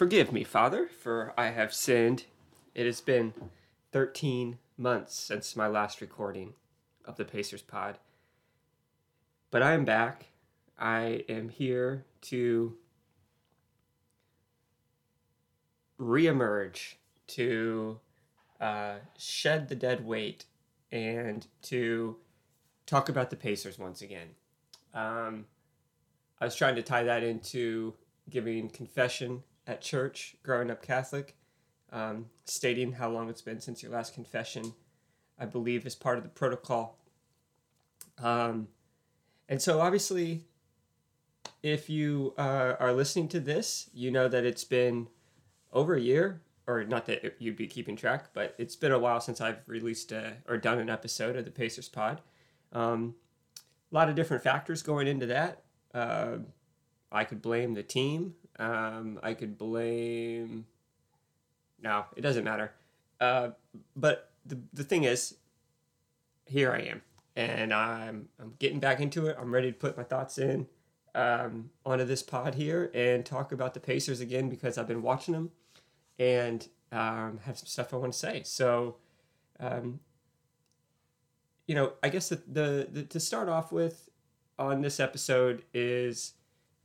Forgive me, Father, for I have sinned. It has been 13 months since my last recording of the Pacers pod. But I am back. I am here to reemerge, to uh, shed the dead weight, and to talk about the Pacers once again. Um, I was trying to tie that into giving confession at church, growing up Catholic, um, stating how long it's been since your last confession, I believe, is part of the protocol. Um, and so, obviously, if you uh, are listening to this, you know that it's been over a year, or not that you'd be keeping track, but it's been a while since I've released a, or done an episode of the Pacers Pod. Um, a lot of different factors going into that. Uh, I could blame the team. Um, I could blame. No, it doesn't matter. Uh, but the, the thing is, here I am, and I'm I'm getting back into it. I'm ready to put my thoughts in um, onto this pod here and talk about the Pacers again because I've been watching them and um, have some stuff I want to say. So, um, you know, I guess the, the, the to start off with on this episode is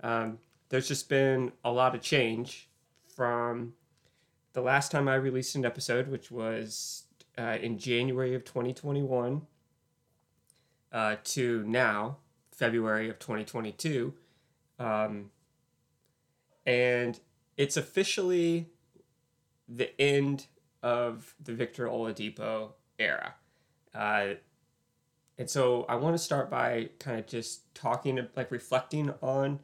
um, there's just been a lot of change from the last time I released an episode, which was uh, in January of 2021, uh, to now, February of 2022. Um, and it's officially the end of the Victor Oladipo era. Uh, and so I want to start by kind of just talking, like reflecting on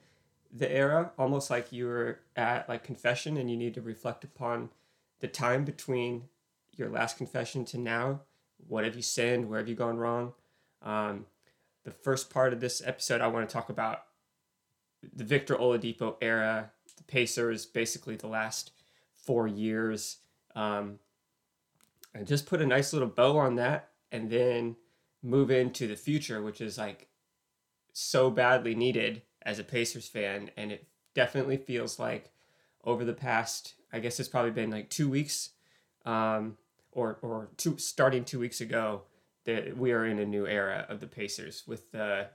the era, almost like you were at like confession and you need to reflect upon the time between your last confession to now. What have you sinned? Where have you gone wrong? Um, the first part of this episode, I want to talk about the Victor Oladipo era, the Pacers, basically the last four years, um, and just put a nice little bow on that, and then move into the future, which is like so badly needed as a Pacers fan, and it definitely feels like over the past, I guess it's probably been like two weeks, um, or or two starting two weeks ago, that we are in a new era of the Pacers. With the,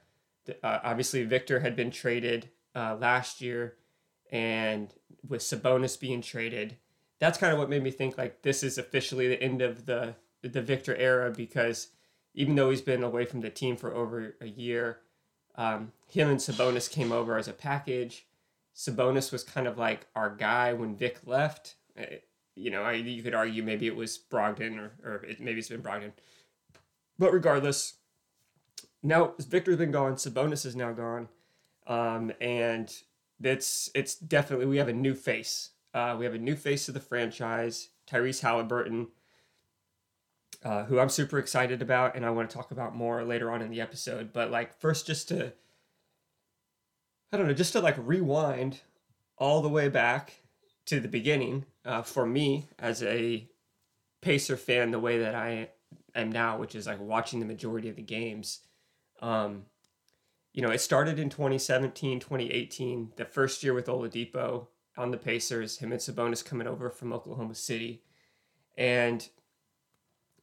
the uh, obviously Victor had been traded uh, last year, and with Sabonis being traded, that's kind of what made me think like this is officially the end of the the Victor era because even though he's been away from the team for over a year, um, him and Sabonis came over as a package. Sabonis was kind of like our guy when Vic left. Uh, you know, I, you could argue maybe it was Brogdon or, or it, maybe it's been Brogdon. But regardless, now Victor's been gone. Sabonis is now gone. Um, and it's it's definitely we have a new face. Uh, we have a new face of the franchise, Tyrese Halliburton, uh, who I'm super excited about, and I want to talk about more later on in the episode. But like first, just to I don't know, just to like rewind all the way back to the beginning uh, for me as a Pacer fan, the way that I am now, which is like watching the majority of the games. Um, you know, it started in 2017, 2018, the first year with Oladipo on the Pacers, him and Sabonis coming over from Oklahoma City. And,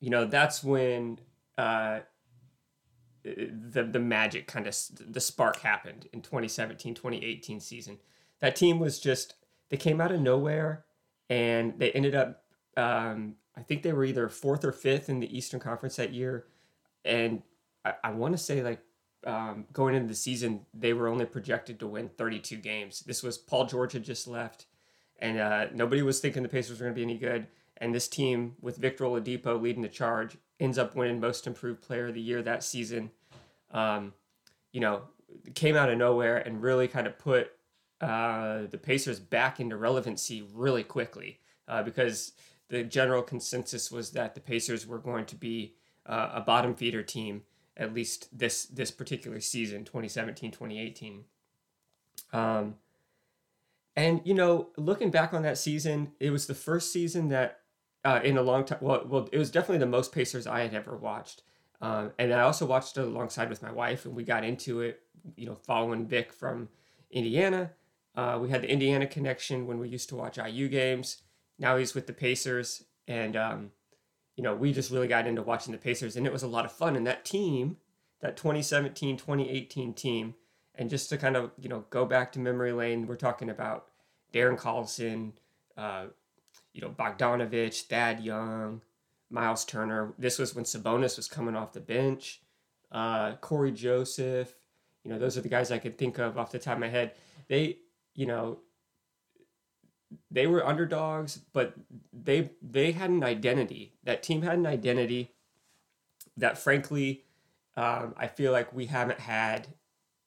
you know, that's when uh, the the magic kind of the spark happened in 2017 2018 season. That team was just they came out of nowhere and they ended up um, i think they were either fourth or fifth in the eastern conference that year. And i, I want to say like um, going into the season they were only projected to win 32 games. This was paul george had just left and uh, nobody was thinking the pacers were going to be any good and this team with victor oladipo leading the charge ends up winning Most Improved Player of the Year that season. Um, you know, came out of nowhere and really kind of put uh, the Pacers back into relevancy really quickly uh, because the general consensus was that the Pacers were going to be uh, a bottom feeder team at least this this particular season 2017 2018 um, and you know looking back on that season it was the first season that uh, in a long time. Well, well, it was definitely the most Pacers I had ever watched, um, and I also watched it alongside with my wife, and we got into it. You know, following Vic from Indiana, Uh, we had the Indiana connection when we used to watch IU games. Now he's with the Pacers, and um, you know we just really got into watching the Pacers, and it was a lot of fun. And that team, that 2017 2018 team, and just to kind of you know go back to memory lane, we're talking about Darren Collison, uh, you know Bogdanovich, Thad Young, Myles Turner. This was when Sabonis was coming off the bench. Uh, Cory Joseph, you know, those are the guys I could think of off the top of my head. They, you know, they were underdogs, but they they had an identity. That team had an identity that, frankly, um, I feel like we haven't had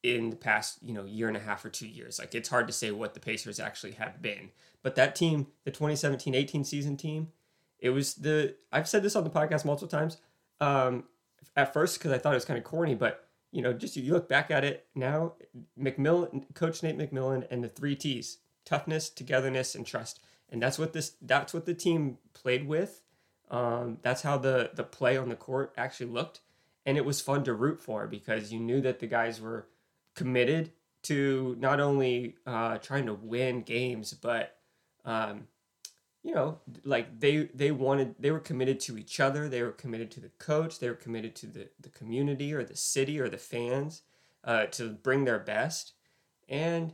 in the past, you know, year and a half or two years. Like it's hard to say what the Pacers actually have been. But that team, the 2017-18 season team, it was the I've said this on the podcast multiple times. Um, at first because I thought it was kind of corny, but you know, just you look back at it now, McMillan, Coach Nate McMillan, and the three T's: toughness, togetherness, and trust. And that's what this that's what the team played with. Um, that's how the the play on the court actually looked, and it was fun to root for because you knew that the guys were committed to not only uh, trying to win games, but um, you know, like they they wanted they were committed to each other, they were committed to the coach, they were committed to the the community or the city or the fans uh, to bring their best, and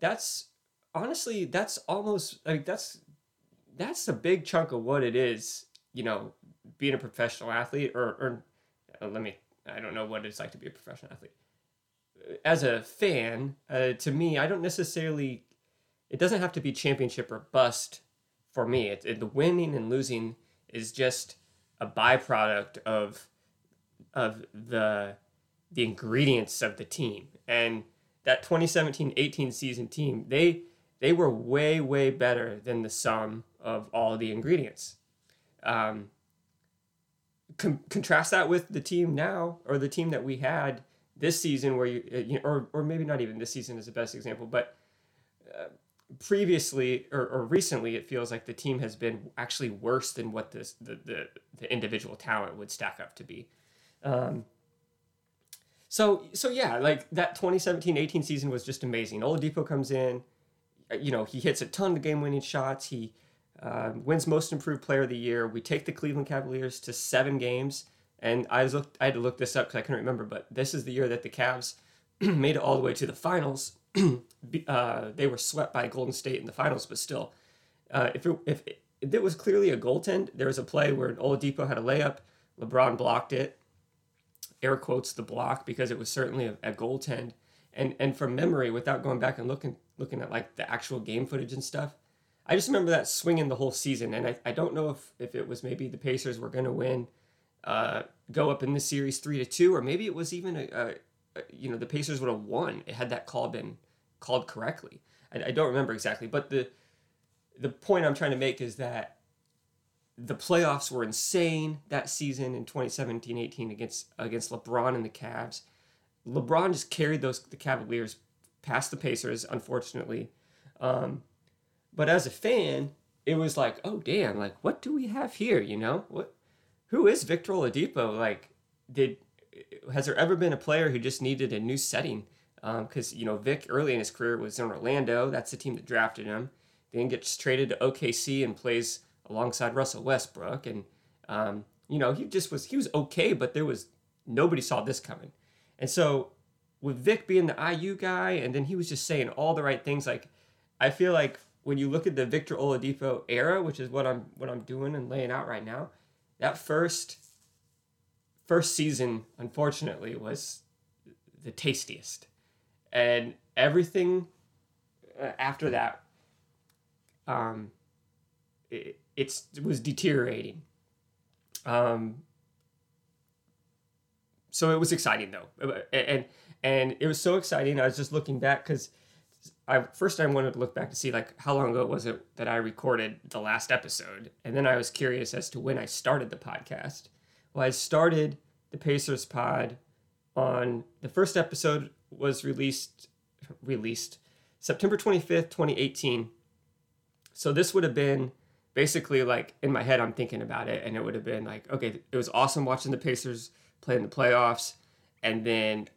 that's honestly that's almost like that's that's a big chunk of what it is, you know, being a professional athlete or or uh, let me I don't know what it's like to be a professional athlete. As a fan, uh, to me, I don't necessarily. It doesn't have to be championship or bust for me. It, it, the winning and losing is just a byproduct of of the the ingredients of the team. And that 2017-18 season team, they they were way way better than the sum of all the ingredients. Um, com- contrast that with the team now, or the team that we had this season, where you, you know, or or maybe not even this season is the best example, but uh, previously or, or recently it feels like the team has been actually worse than what this the, the, the individual talent would stack up to be. Um, so so yeah like that 2017-18 season was just amazing. Oladipo comes in uh, you know he hits a ton of game-winning shots. He uh, wins most improved player of the year. We take the cleveland cavaliers to seven games. And i looked, i had to look this up because i couldn't remember but this is the year that the Cavs made it all the way to the finals uh, they were swept by Golden State in the finals, but still, uh, if it, if it, it, was clearly a goaltend, there was a play where Oladipo had a layup, LeBron blocked it, air quotes the block because it was certainly a, a goaltend, and and from memory, without going back and looking looking at like the actual game footage and stuff, I just remember that swinging the whole season, and I, I don't know if if it was maybe the Pacers were going to win, uh, go up in the series three to two, or maybe it was even a, a you know the Pacers would have won had that call been called correctly. I, I don't remember exactly, but the the point I'm trying to make is that the playoffs were insane that season in 2017-18 against against LeBron and the Cavs. LeBron just carried those the Cavaliers past the Pacers, unfortunately. Um, but as a fan, it was like, oh damn, like what do we have here? You know what? Who is Victor Oladipo? Like, did has there ever been a player who just needed a new setting? Because um, you know Vic early in his career was in Orlando. That's the team that drafted him. Then gets traded to OKC and plays alongside Russell Westbrook. And um, you know he just was he was okay, but there was nobody saw this coming. And so with Vic being the IU guy, and then he was just saying all the right things. Like I feel like when you look at the Victor Oladipo era, which is what I'm what I'm doing and laying out right now, that first first season, unfortunately, was the tastiest. And everything uh, after that, um, it, it's, it was deteriorating. Um, so it was exciting though, and and it was so exciting. I was just looking back because I first I wanted to look back to see like how long ago was it that I recorded the last episode, and then I was curious as to when I started the podcast. Well, I started the Pacers pod on the first episode was released released September 25th, 2018. So this would have been basically like in my head I'm thinking about it and it would have been like okay, it was awesome watching the Pacers play in the playoffs and then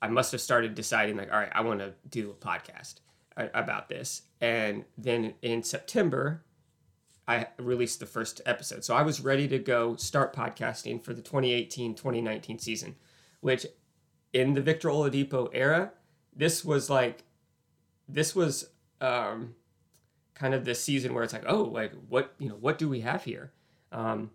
I must have started deciding like all right, I want to do a podcast. Uh, about this. And then in September, I released the first episode. So I was ready to go start podcasting for the 2018 2019 season, which in the Victor Oladipo era, this was like, this was um, kind of the season where it's like, oh, like what, you know, what do we have here? Um,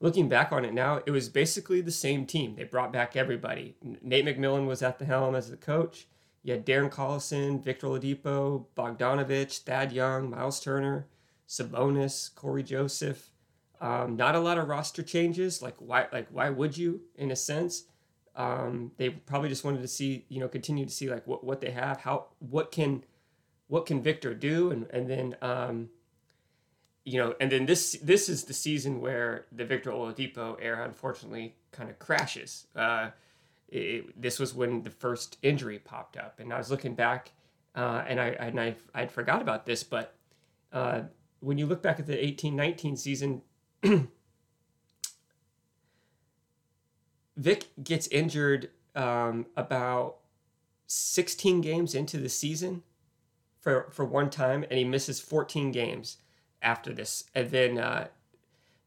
looking back on it now, it was basically the same team. They brought back everybody. Nate McMillan was at the helm as the coach. You had Darren Collison, Victor Oladipo, Bogdanovich, Thad Young, Myles Turner, Sabonis, Cory Joseph. Um, not a lot of roster changes. Like why? Like why would you? In a sense, um, they probably just wanted to see, you know, continue to see like what, what they have, how what can what can Victor do, and and then um, you know, and then this this is the season where the Victor Oladipo era unfortunately kind of crashes. Uh, it, this was when the first injury popped up, and I was looking back, uh, and I and I I'd forgot about this, but uh, when you look back at the eighteen nineteen season. Vic gets injured um, about 16 games into the season for, for one time, and he misses 14 games after this. And then uh,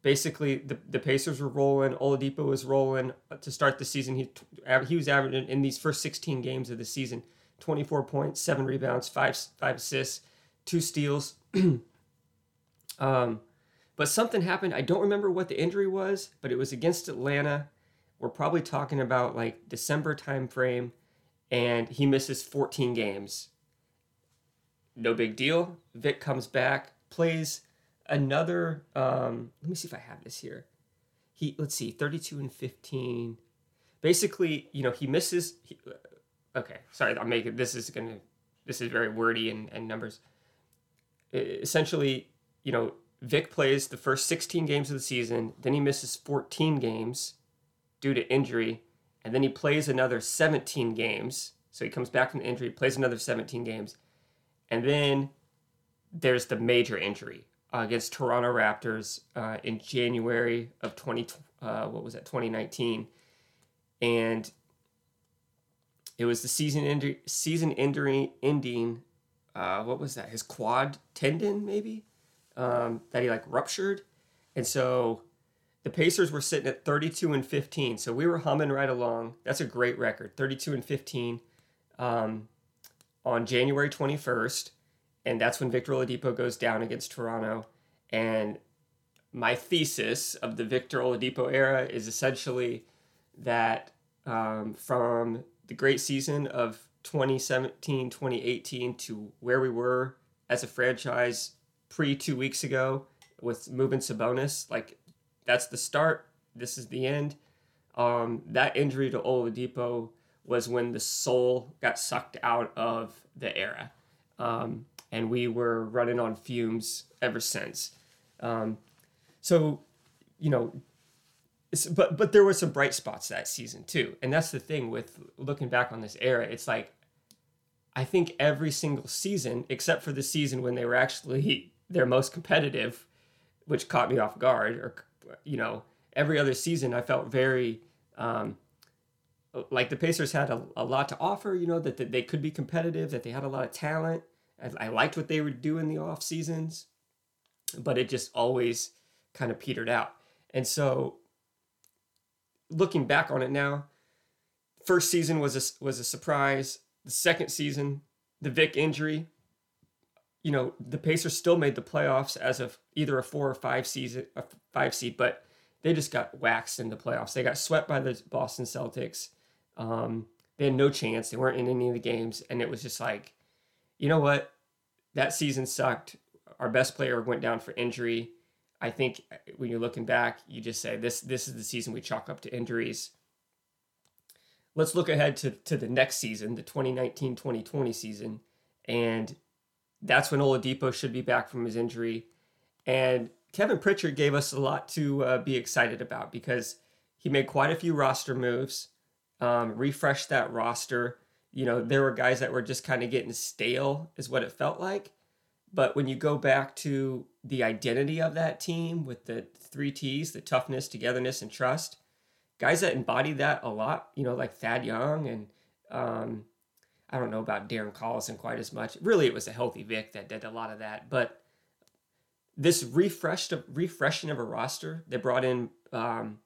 basically the, the Pacers were rolling. Oladipo was rolling to start the season. He he was averaging in these first 16 games of the season 24 points, seven rebounds, five five assists, two steals. um, but something happened. I don't remember what the injury was, but it was against Atlanta. We're probably talking about like December time frame, and he misses 14 games. No big deal. Vic comes back, plays another um, let me see if i have this here he let's see 32 and 15 basically you know he misses he, uh, okay sorry i'm making this is gonna this is very wordy and, and numbers essentially you know vic plays the first 16 games of the season then he misses 14 games due to injury and then he plays another 17 games. So he comes back from the injury plays another 17 games and then there's the major injury uh, against Toronto Raptors uh, in January of 20 uh, what was that 2019 and it was the season ending season ending ending uh, what was that his quad tendon maybe um, that he like ruptured. And so the Pacers were sitting at 32 and 15 so we were humming right along. That's a great record 32 and 15 um, on January 21st and that's when Victor Oladipo goes down against Toronto. And my thesis of the Victor Oladipo era is essentially that um, from the great season of 2017 2018 to where we were as a franchise pre two weeks ago with moving Sabonis, like that's the start. This is the end. Um, that injury to Oladipo was when the soul got sucked out of the era. Um, and we were running on fumes ever since. Um, so, you know, but but there were some bright spots that season too, and that's the thing with looking back on this era. It's like I think every single season, except for the season when they were actually their most competitive, which caught me off guard, or you know, every other season I felt very um, like the Pacers had a, a lot to offer. You know that, that they could be competitive, that they had a lot of talent, I, I liked what they would do in the off seasons, but it just always kind of petered out. And so, looking back on it now, first season was a, was a surprise. The second season, the Vic injury, you know, the Pacers still made the playoffs as of either a four or five season, a five seed, but they just got waxed in the playoffs. They got swept by the Boston Celtics. Um, they had no chance. They weren't in any of the games, and it was just like you know what? That season sucked. Our best player went down for injury. I think uh, when you're looking back, you just say this this is the season we chalk up to injuries. Let's look ahead to, to the next season, the 2019-2020 season, and that's when Oladipo should be back from his injury. And Kevin Pritchard gave us a lot to uh, be excited about because he made quite a few roster moves, um, refreshed that roster, you know, there were guys that were just kind of getting stale, is what it felt like. But when you go back to the identity of that team with the three T's, the toughness, togetherness, and trust, guys that embody that a lot, you know, like Thad Young and um, I don't know about Darren Collison quite as much. Really, it was a healthy Vic that did a lot of that. But this refreshed refreshing of a roster, they brought in um,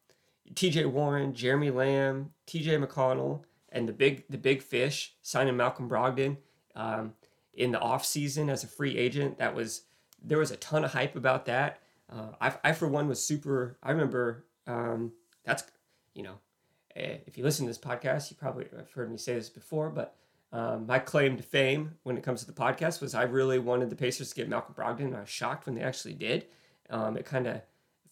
T.J. Warren, Jeremy Lamb, T.J. McConnell, and the big the big fish signing Malcolm Brogdon um, in the offseason as a free agent. That was there was a ton of hype about that. Uh, I, I for one was super. I remember um, that's you know eh, if you listen to this podcast, you probably have heard me say this before, but um, my claim to fame when it comes to the podcast was I really wanted the Pacers to get Malcolm Brogdon, and I was shocked when they actually did. Um, it kind of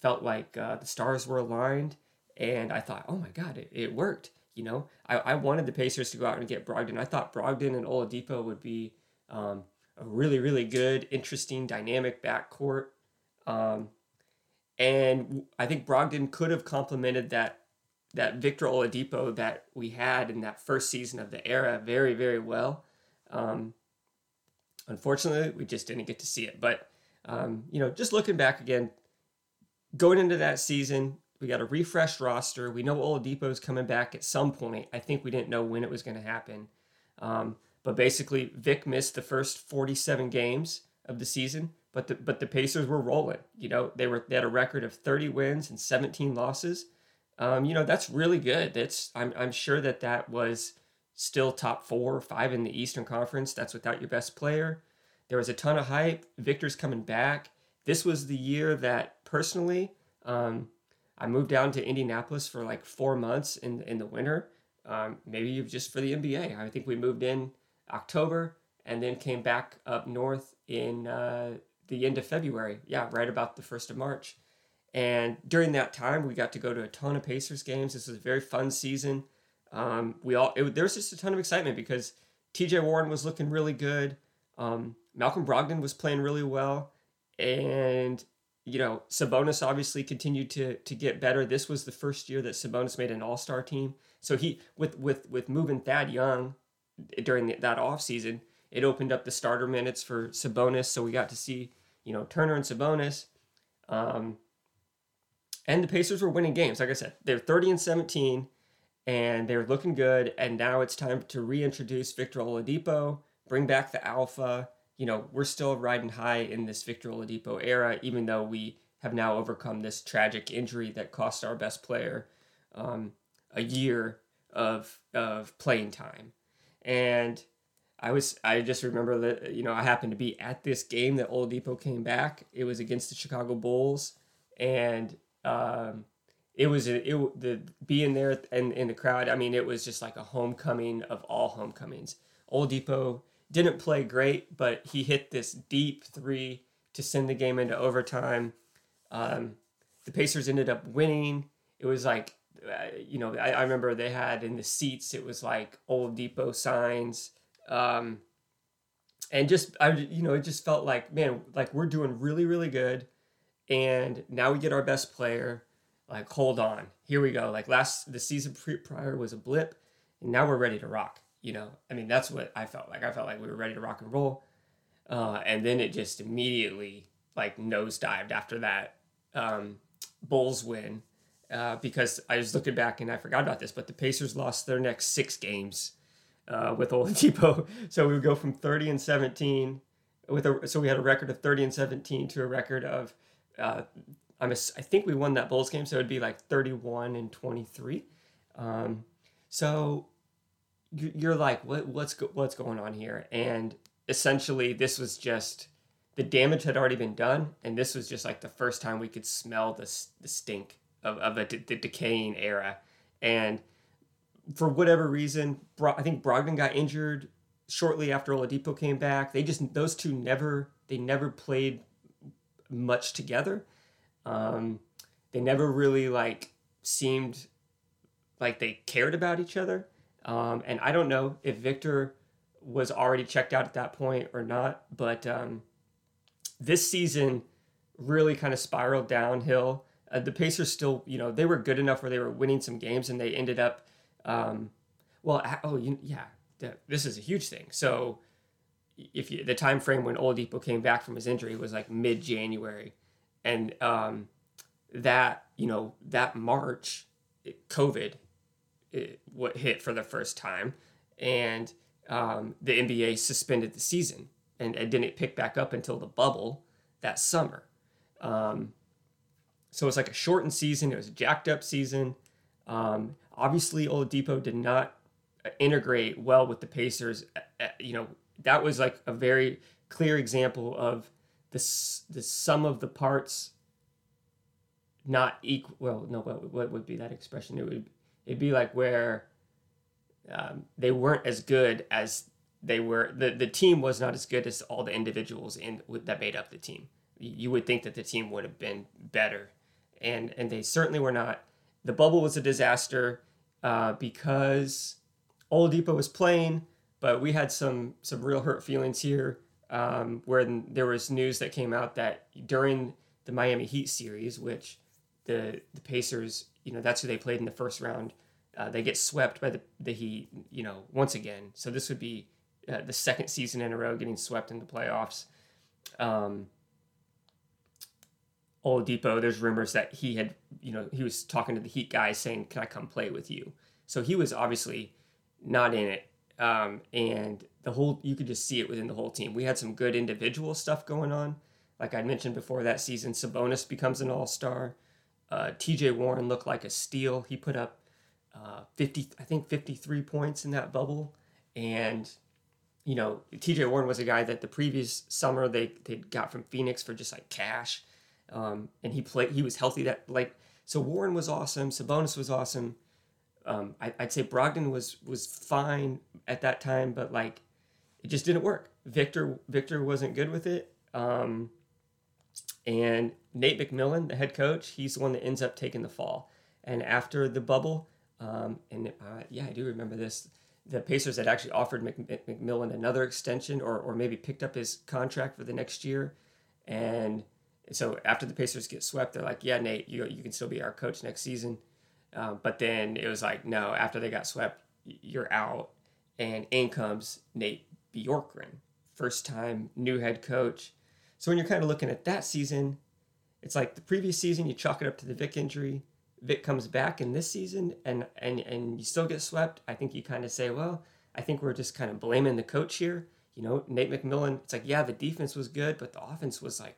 felt like uh, the stars were aligned, and I thought, oh my God, it, it worked. You know, I, I wanted the Pacers to go out and get Brogdon. I thought Brogdon and Oladipo would be um, a really, really good, interesting, dynamic backcourt. Um, and I think Brogdon could have complemented that that Victor Oladipo that we had in that first season of the era very, very well. Um, unfortunately, we just didn't get to see it. But um, you know, just looking back again, going into that season, we got a refreshed roster. We know Oladipo is coming back at some point. I think we didn't know when it was going to happen. Um, but basically, Vic missed the first 47 games of the season. But the but the Pacers were rolling. You know, they were they had a record of 30 wins and 17 losses. Um, you know, that's really good. That's I'm I'm sure that that was still top four or five in the Eastern Conference. That's without your best player. There was a ton of hype. Victor's coming back. This was the year that personally, um, I moved down to Indianapolis for like four months in in the winter. Um, maybe just for the NBA. I think we moved in October and then came back up north in uh, the end of February. Yeah, right about the first of March. And during that time, we got to go to a ton of Pacers games. This was a very fun season. Um, we all it, there was just a ton of excitement because T.J. Warren was looking really good. Um, Malcolm Brogdon was playing really well, and you know Sabonis obviously continued to to get better. This was the first year that Sabonis made an All Star team. So he with with with moving Thad Young during the, that off season, it opened up the starter minutes for Sabonis. So we got to see you know Turner and Sabonis. Um, and the Pacers were winning games. Like I said, they're 30 and 17, and they're looking good. And now it's time to reintroduce Victor Oladipo, bring back the alpha. You know, we're still riding high in this Victor Oladipo era, even though we have now overcome this tragic injury that cost our best player um, a year of of playing time. And I was I just remember that you know I happened to be at this game that Oladipo came back. It was against the Chicago Bulls, and um, it was a, it the being there and in the crowd. I mean, it was just like a homecoming of all homecomings. Oladipo didn't play great, but he hit this deep three to send the game into overtime. Um, the Pacers ended up winning. It was like, uh, you know, I, I, remember they had in the seats, it was like Oladipo signs. Um, and just, I, you know, it just felt like, man, like we're doing really, really good and now we get our best player. Like, hold on, here we go. Like last the season prior was a blip, and now we're ready to rock. You know, I mean that's what I felt like. I felt like we were ready to rock and roll, uh, and then it just immediately like nosedived after that um, Bulls win. Uh, because I was looking back and I forgot about this, but the Pacers lost their next six games uh, with Oladipo. So we would go from 30 and 17 with a so we had a record of 30 and 17 to a record of uh, I'm a, I think we won that Bulls game, so it'd be like 31 and 23. Um, so you're like, what, what's go, what's going on here? And essentially, this was just the damage had already been done, and this was just like the first time we could smell the the stink of of a, the decaying era. And for whatever reason, Bro- I think Brogdon got injured shortly after Oladipo came back. They just those two never they never played much together. Um, they never really like seemed like they cared about each other. Um, and I don't know if Victor was already checked out at that point or not, but um, this season really kind of spiraled downhill. Uh, the Pacers still, you know, they were good enough where they were winning some games, and they ended up, um, well, oh, you, yeah, this is a huge thing. So if you, the time frame when Oladipo came back from his injury was like mid January, and um, that you know that March, COVID, it, what hit for the first time, and um, the NBA suspended the season and it didn't pick back up until the bubble that summer. Um, so it's like a shortened season. It was a jacked up season. Um, obviously, Oladipo did not integrate well with the Pacers. Uh, uh, you know, that was like a very clear example of the the sum of the parts not equal. Well, no, what, what would be that expression? It would it'd be like where um, they weren't as good as they were. The the team was not as good as all the individuals in that made up the team. You would think that the team would have been better, and and they certainly were not. The bubble was a disaster uh, because Oladipo was playing, but we had some some real hurt feelings here. Um, where there was news that came out that during the Miami Heat series, which the the Pacers, you know, that's who they played in the first round. Uh, they get swept by the the Heat, you know, once again. So this would be uh, the second season in a row getting swept in the playoffs. Um, Oladipo, there's rumors that he had, you know, he was talking to the Heat guys saying, "Can I come play with you?" So he was obviously not in it, um, and the whole you could just see it within the whole team. We had some good individual stuff going on, like I mentioned before that season. Sabonis becomes an All Star. Uh, T.J. Warren looked like a steal. He put up uh, 50, I think 53 points in that bubble, and you know, TJ Warren was a guy that the previous summer they they got from Phoenix for just like cash, um, and he played. He was healthy. That like so Warren was awesome. Sabonis was awesome. Um, I, would say Brogdon was was fine at that time, but like it just didn't work. Victor Victor wasn't good with it. Um, and Nate McMillan, the head coach, he's the one that ends up taking the fall. And after the bubble, um, and uh, yeah, I do remember this the Pacers had actually offered McMillan another extension or, or maybe picked up his contract for the next year. And so after the Pacers get swept, they're like, yeah, Nate, you, you can still be our coach next season. Um, but then it was like, no, after they got swept, you're out. And in comes Nate Bjorkgren, first time new head coach. So when you're kind of looking at that season, it's like the previous season, you chalk it up to the Vic injury. Vic comes back in this season and and and you still get swept, I think you kind of say, well, I think we're just kind of blaming the coach here. You know, Nate McMillan. It's like, yeah, the defense was good, but the offense was like,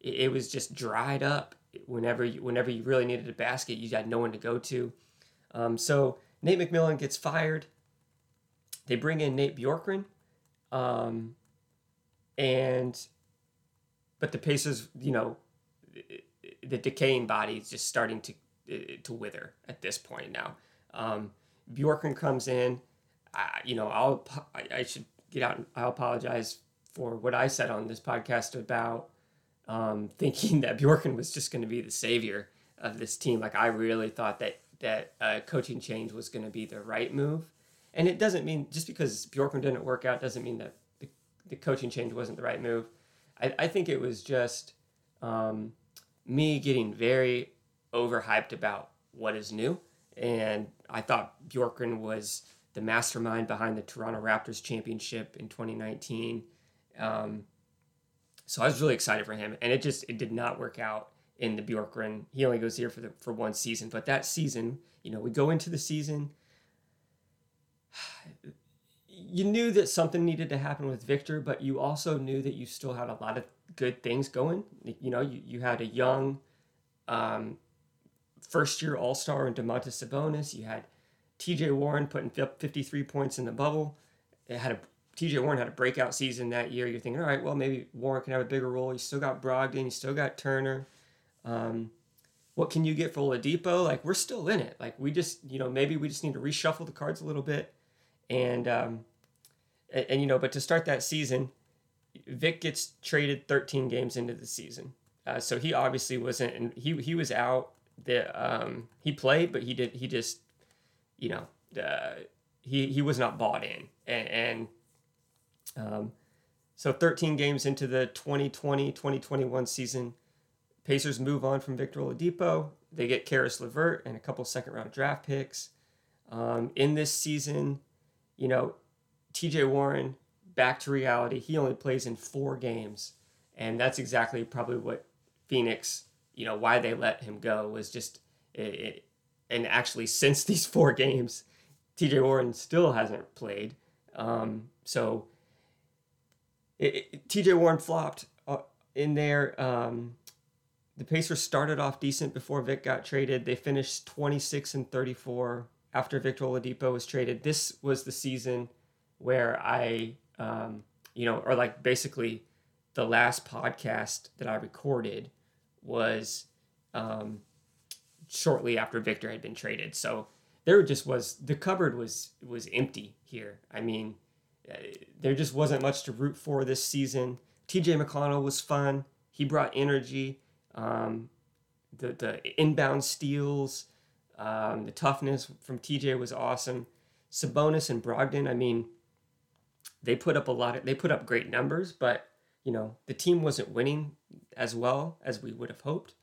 it, it was just dried up. Whenever you whenever you really needed a basket, you had no one to go to. Um, so Nate McMillan gets fired. They bring in Nate Bjorkgren, um, and but the Pacers, you know, the decaying body is just starting to to wither at this point now. Um, Bjorkgren comes in. I, you know, I'll I, I should get out. I'll apologize for what I said on this podcast about um, thinking that Bjorkgren was just going to be the savior of this team. Like I really thought that that uh, coaching change was going to be the right move, and it doesn't mean just because Bjorkgren didn't work out doesn't mean that the, the coaching change wasn't the right move. I, I think it was just um, me getting very overhyped about what is new. And I thought Bjorkgren was the mastermind behind the Toronto Raptors championship in 2019. Um, so I was really excited for him, and it just it did not work out in the Bjorkgren. He only goes here for the for one season, but that season, you know, we go into the season. You knew that something needed to happen with Victor, but you also knew that you still had a lot of good things going. You know, you, you had a young, um, first year All Star in Domantas Sabonis. You had T.J. Warren putting 53 points in the bubble. It had a T.J. Warren had a breakout season that year. You're thinking, all right, well maybe Warren can have a bigger role. You still got Brogdon. You still got Turner. Um, what can you get for Oladipo? Like we're still in it. Like we just, you know, maybe we just need to reshuffle the cards a little bit, and um, and, and you know, but to start that season, Vic gets traded 13 games into the season. Uh, so he obviously wasn't, and he he was out the um, he played, but he did he just you know uh, he he was not bought in, and, and um, so 13 games into the 2020-2021 season, Pacers move on from Victor Oladipo. They get Caris LeVert and a couple second round draft picks. Um, in this season, you know, T.J. Warren back to reality. He only plays in four games, and that's exactly probably what Phoenix you know why they let him go was just it, it, and actually since these four games, T.J. Warren still hasn't played. Um, so TJ Warren flopped uh, in there. Um, the Pacers started off decent before Vic got traded. They finished 26 and 34 after Victor Oladipo was traded. This was the season where I, um, you know, or like basically the last podcast that I recorded was um, shortly after Victor had been traded. So there just was the cupboard was was empty here. I mean, there just wasn't much to root for this season. TJ McConnell was fun. He brought energy. Um, the the inbound steals, um, the toughness from TJ was awesome. Sabonis and Brogdon, I mean, they put up a lot of they put up great numbers, but you know the team wasn't winning as well as we would have hoped,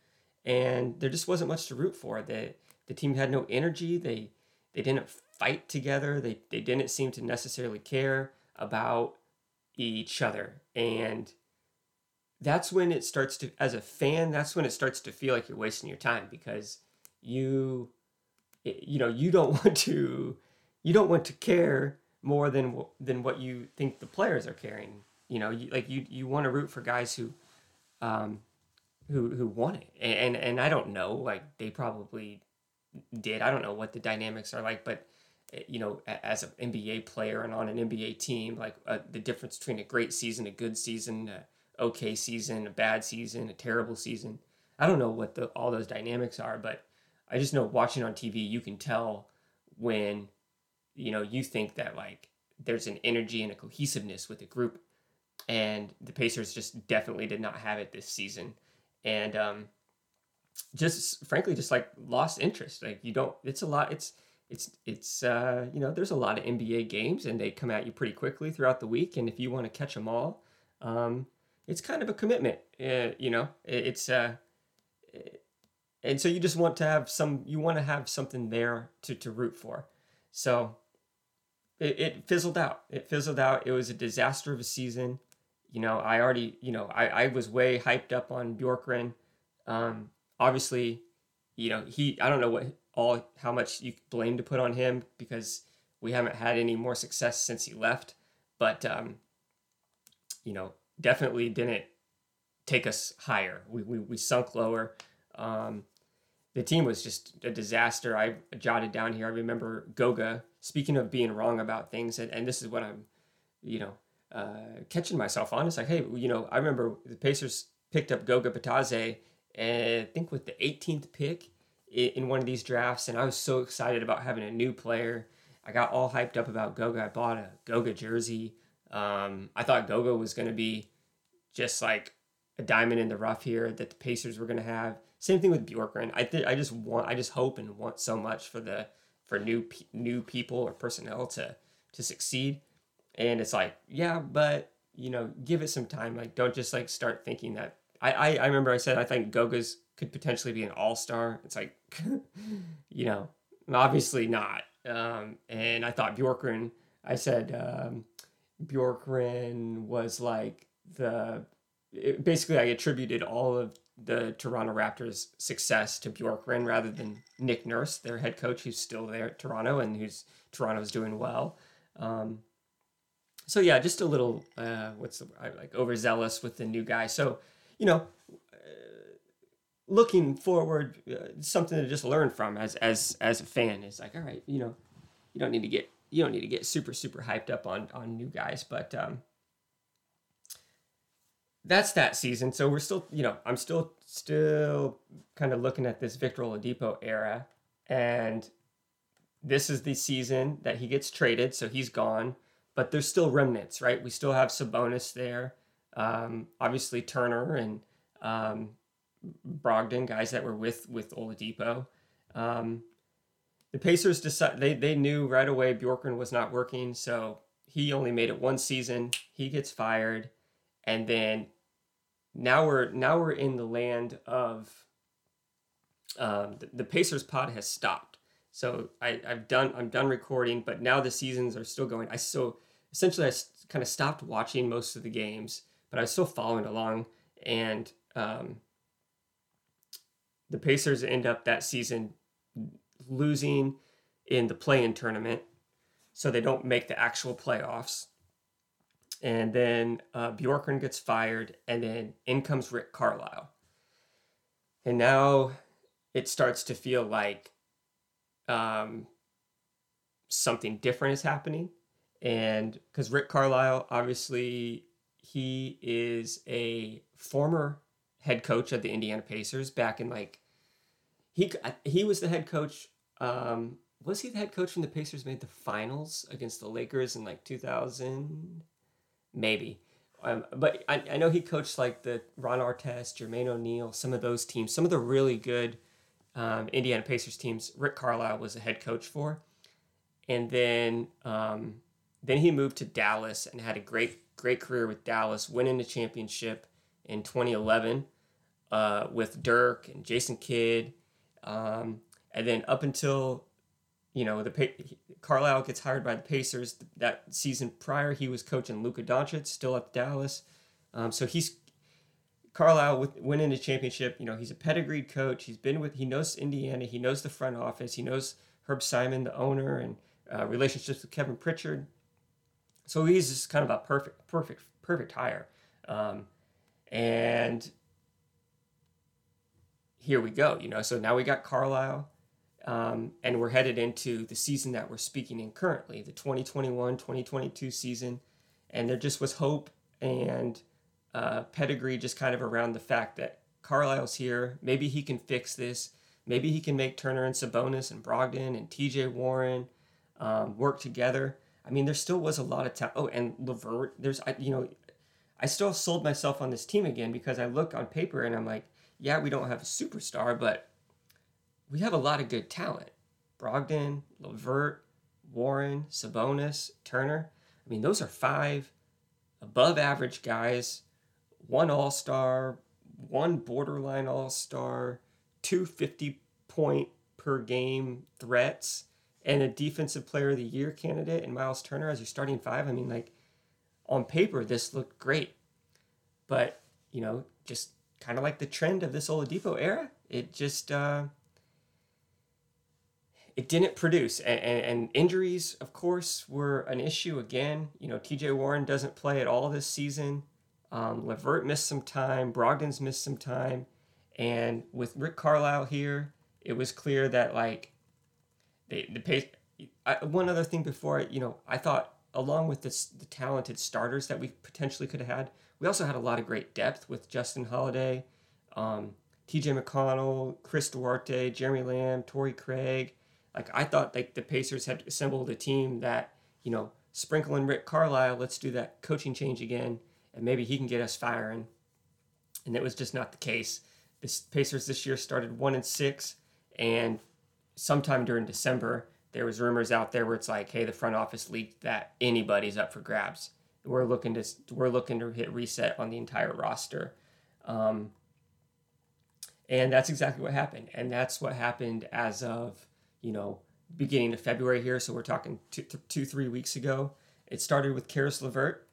and there just wasn't much to root for. The the team had no energy. They they didn't fight together. They they didn't seem to necessarily care about each other, and that's when it starts to as a fan that's when it starts to feel like you're wasting your time because you you know you don't want to you don't want to care more than than what you think the players are caring. You know you, like you you want to root for guys who um who who won it. And and i don't know like they probably did. I don't know what the dynamics are like but you know as an nba player and on an nba team like uh, the difference between a great season a good season uh, okay season, a bad season, a terrible season. I don't know what the, all those dynamics are, but I just know watching on TV, you can tell when, you know, you think that like there's an energy and a cohesiveness with the group. And the Pacers just definitely did not have it this season. And um, just frankly, just like lost interest. Like you don't, it's a lot, it's, it's, it's, uh, you know, there's a lot of NBA games and they come at you pretty quickly throughout the week. And if you want to catch them all, um, it's kind of a commitment. Uh, you know, it's uh, and so you just want to have some. You want to have something there to to root for. So it, it fizzled out. It fizzled out. It was a disaster of a season. You know, I already, you know, I, I was way hyped up on Bjorkgren. Um, obviously, you know, he, I don't know what all, how much you blame to put on him because we haven't had any more success since he left. But, um, you know, definitely didn't take us higher. We, we, we sunk lower. Um, the team was just a disaster. I jotted down here. I remember Goga speaking of being wrong about things, and, and this is what I'm, you know, uh, catching myself on. It's like, hey, you know, I remember the Pacers picked up Goga Bitadze, and I think with the 18th pick in one of these drafts, and I was so excited about having a new player. I got all hyped up about Goga. I bought a Goga jersey. Um, I thought Goga was going to be just like a diamond in the rough here that the Pacers were going to have. Same thing with Bjorkgren. I I just want I just hope and want so much for the for new new people or personnel to to succeed. And it's like, yeah, but you know, give it some time. Like don't just like start thinking that I I, I remember I said I think Goga's could potentially be an all-star. It's like you know, obviously not. Um, and I thought Bjorkgren I said um, Bjorkgren was like the it, basically I attributed all of the Toronto Raptors' success to Bjorkgren rather than Nick Nurse, their head coach, who's still there at Toronto and who's Toronto's doing well. Um, so yeah, just a little uh, what's the like overzealous with the new guy. So you know, looking forward, uh, something to just learn from as as as a fan is like, all right, you know, you don't need to get you don't need to get super super hyped up on on new guys, but um, that's that season. So we're still, you know, I'm still still kind of looking at this Victor Oladipo era, and this is the season that he gets traded, so he's gone. But there's still remnants, right? We still have Sabonis there, um, obviously Turner and um, Brogdon, guys that were with with Oladipo. Um, the Pacers decided they they knew right away Bjorkgren was not working, so he only made it one season. He gets fired and then now we're now we're in the land of um, the, the Pacers pod has stopped. So I, I've done I'm done recording, but now the seasons are still going. I so essentially I kind of stopped watching most of the games, but I was still following along. And um, the Pacers end up that season losing in the play-in tournament. so they don't make the actual playoffs. And then uh, Bjorkgren gets fired, and then in comes Rick Carlisle. And now it starts to feel like um, something different is happening. And because Rick Carlisle, obviously, he is a former head coach of the Indiana Pacers back in like he he was the head coach. Um, was he the head coach when the Pacers made the finals against the Lakers in like 2000? Maybe. Um, but I, I know he coached like the Ron Artest, Jermaine O'Neal, some of those teams, some of the really good um, Indiana Pacers teams. Rick Carlisle was the head coach for, and then um, then he moved to Dallas and had a great great career with Dallas, winning the championship in 2011 uh, with Dirk and Jason Kidd, um, and then up until you know the Carlisle gets hired by the Pacers that season prior. He was coaching Luka Doncic, still at Dallas, um, so he's Carlisle with winning the championship. You know he's a pedigreed coach. He's been with he knows Indiana. He knows the front office. He knows Herb Simon, the owner, and uh, relationships with Kevin Pritchard. So he's just kind of a perfect, perfect, perfect hire. Um, and here we go, you know. So now we got Carlisle, um, and we're headed into the season that we're speaking in currently, the 2021 2022 season. And there just was hope and uh, pedigree just kind of around the fact that Carlisle's here. Maybe he can fix this. Maybe he can make Turner and Sabonis and Brogdon and TJ Warren um, work together. I mean, there still was a lot of time. Oh, and LeVert, there's, I, you know, I still sold myself on this team again because I look on paper and I'm like, yeah, we don't have a superstar, but we have a lot of good talent. Brogdon, LeVert, Warren, Sabonis, Turner. I mean, those are five above average guys, one all star, one borderline all star, two 50 point per game threats, and a defensive player of the year candidate and Myles Turner as your starting five. I mean, like on paper, this looked great. But, you know, just kind of like the trend of this Oladipo era, it just uh, it didn't produce. And, and, and, injuries, of course, were an issue again. You know, TJ Warren doesn't play at all this season. Um, LeVert missed some time. Brogdon's missed some time. And with Rick Carlisle here, it was clear that like they the pace. I, one other thing before, you know, I thought along with this the talented starters that we potentially could have had, we also had a lot of great depth with Justin Holiday, um, T.J. McConnell, Chris Duarte, Jeremy Lamb, Torrey Craig. Like I thought, like the Pacers had assembled a team that you know sprinkle in Rick Carlisle. Let's do that coaching change again, and maybe he can get us firing. And it was just not the case. The Pacers this year started one and six, and sometime during December there was rumors out there where it's like, hey, the front office leaked that anybody's up for grabs we're looking to we're looking to hit reset on the entire roster. Um, and that's exactly what happened. And that's what happened as of, you know, beginning of February here. So we're talking two, two three weeks ago. It started with Caris LeVert.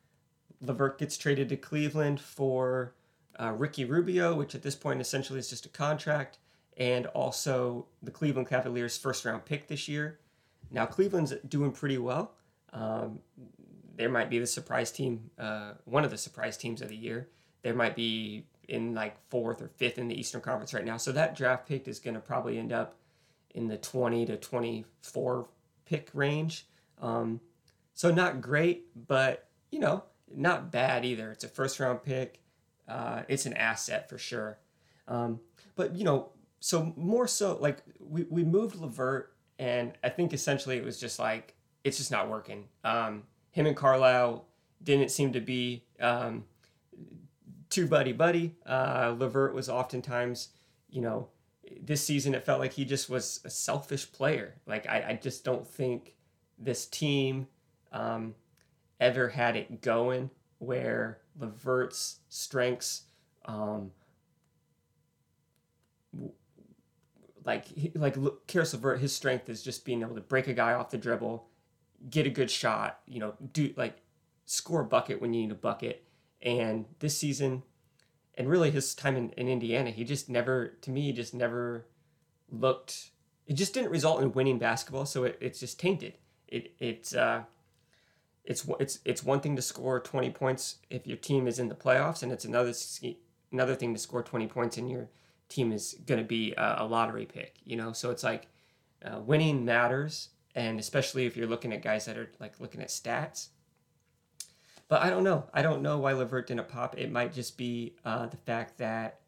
LeVert gets traded to Cleveland for uh, Ricky Rubio, which at this point essentially is just a contract, and also the Cleveland Cavaliers' first round pick this year. Now, Cleveland's doing pretty well. Um, there might be the surprise team, uh, one of the surprise teams of the year. There might be in like fourth or fifth in the Eastern Conference right now. So that draft pick is going to probably end up in the 20 to 24 pick range. Um, so not great, but you know, not bad either. It's a first round pick. Uh, it's an asset for sure. Um, but you know, so more so like we, we moved LeVert and I think essentially it was just like, it's just not working. Um, him and Carlisle didn't seem to be um, too buddy buddy. Uh, LeVert was oftentimes, you know, this season it felt like he just was a selfish player. Like I, I just don't think this team um, ever had it going where LeVert's strengths, um, like like Caris LeVert, his strength is just being able to break a guy off the dribble get a good shot, you know, do like score a bucket when you need a bucket. And this season, and really his time in, in Indiana, he just never, to me, just never looked, it just didn't result in winning basketball. So it, it's just tainted. it it's uh, it's it's it's one thing to score 20 points if your team is in the playoffs, and it's another another thing to score 20 points and your team is going to be a, a, lottery pick. You know, so it's like uh, winning matters, and especially if you're looking at guys that are like looking at stats. But I don't know. I don't know why LeVert didn't pop. It might just be uh, the fact that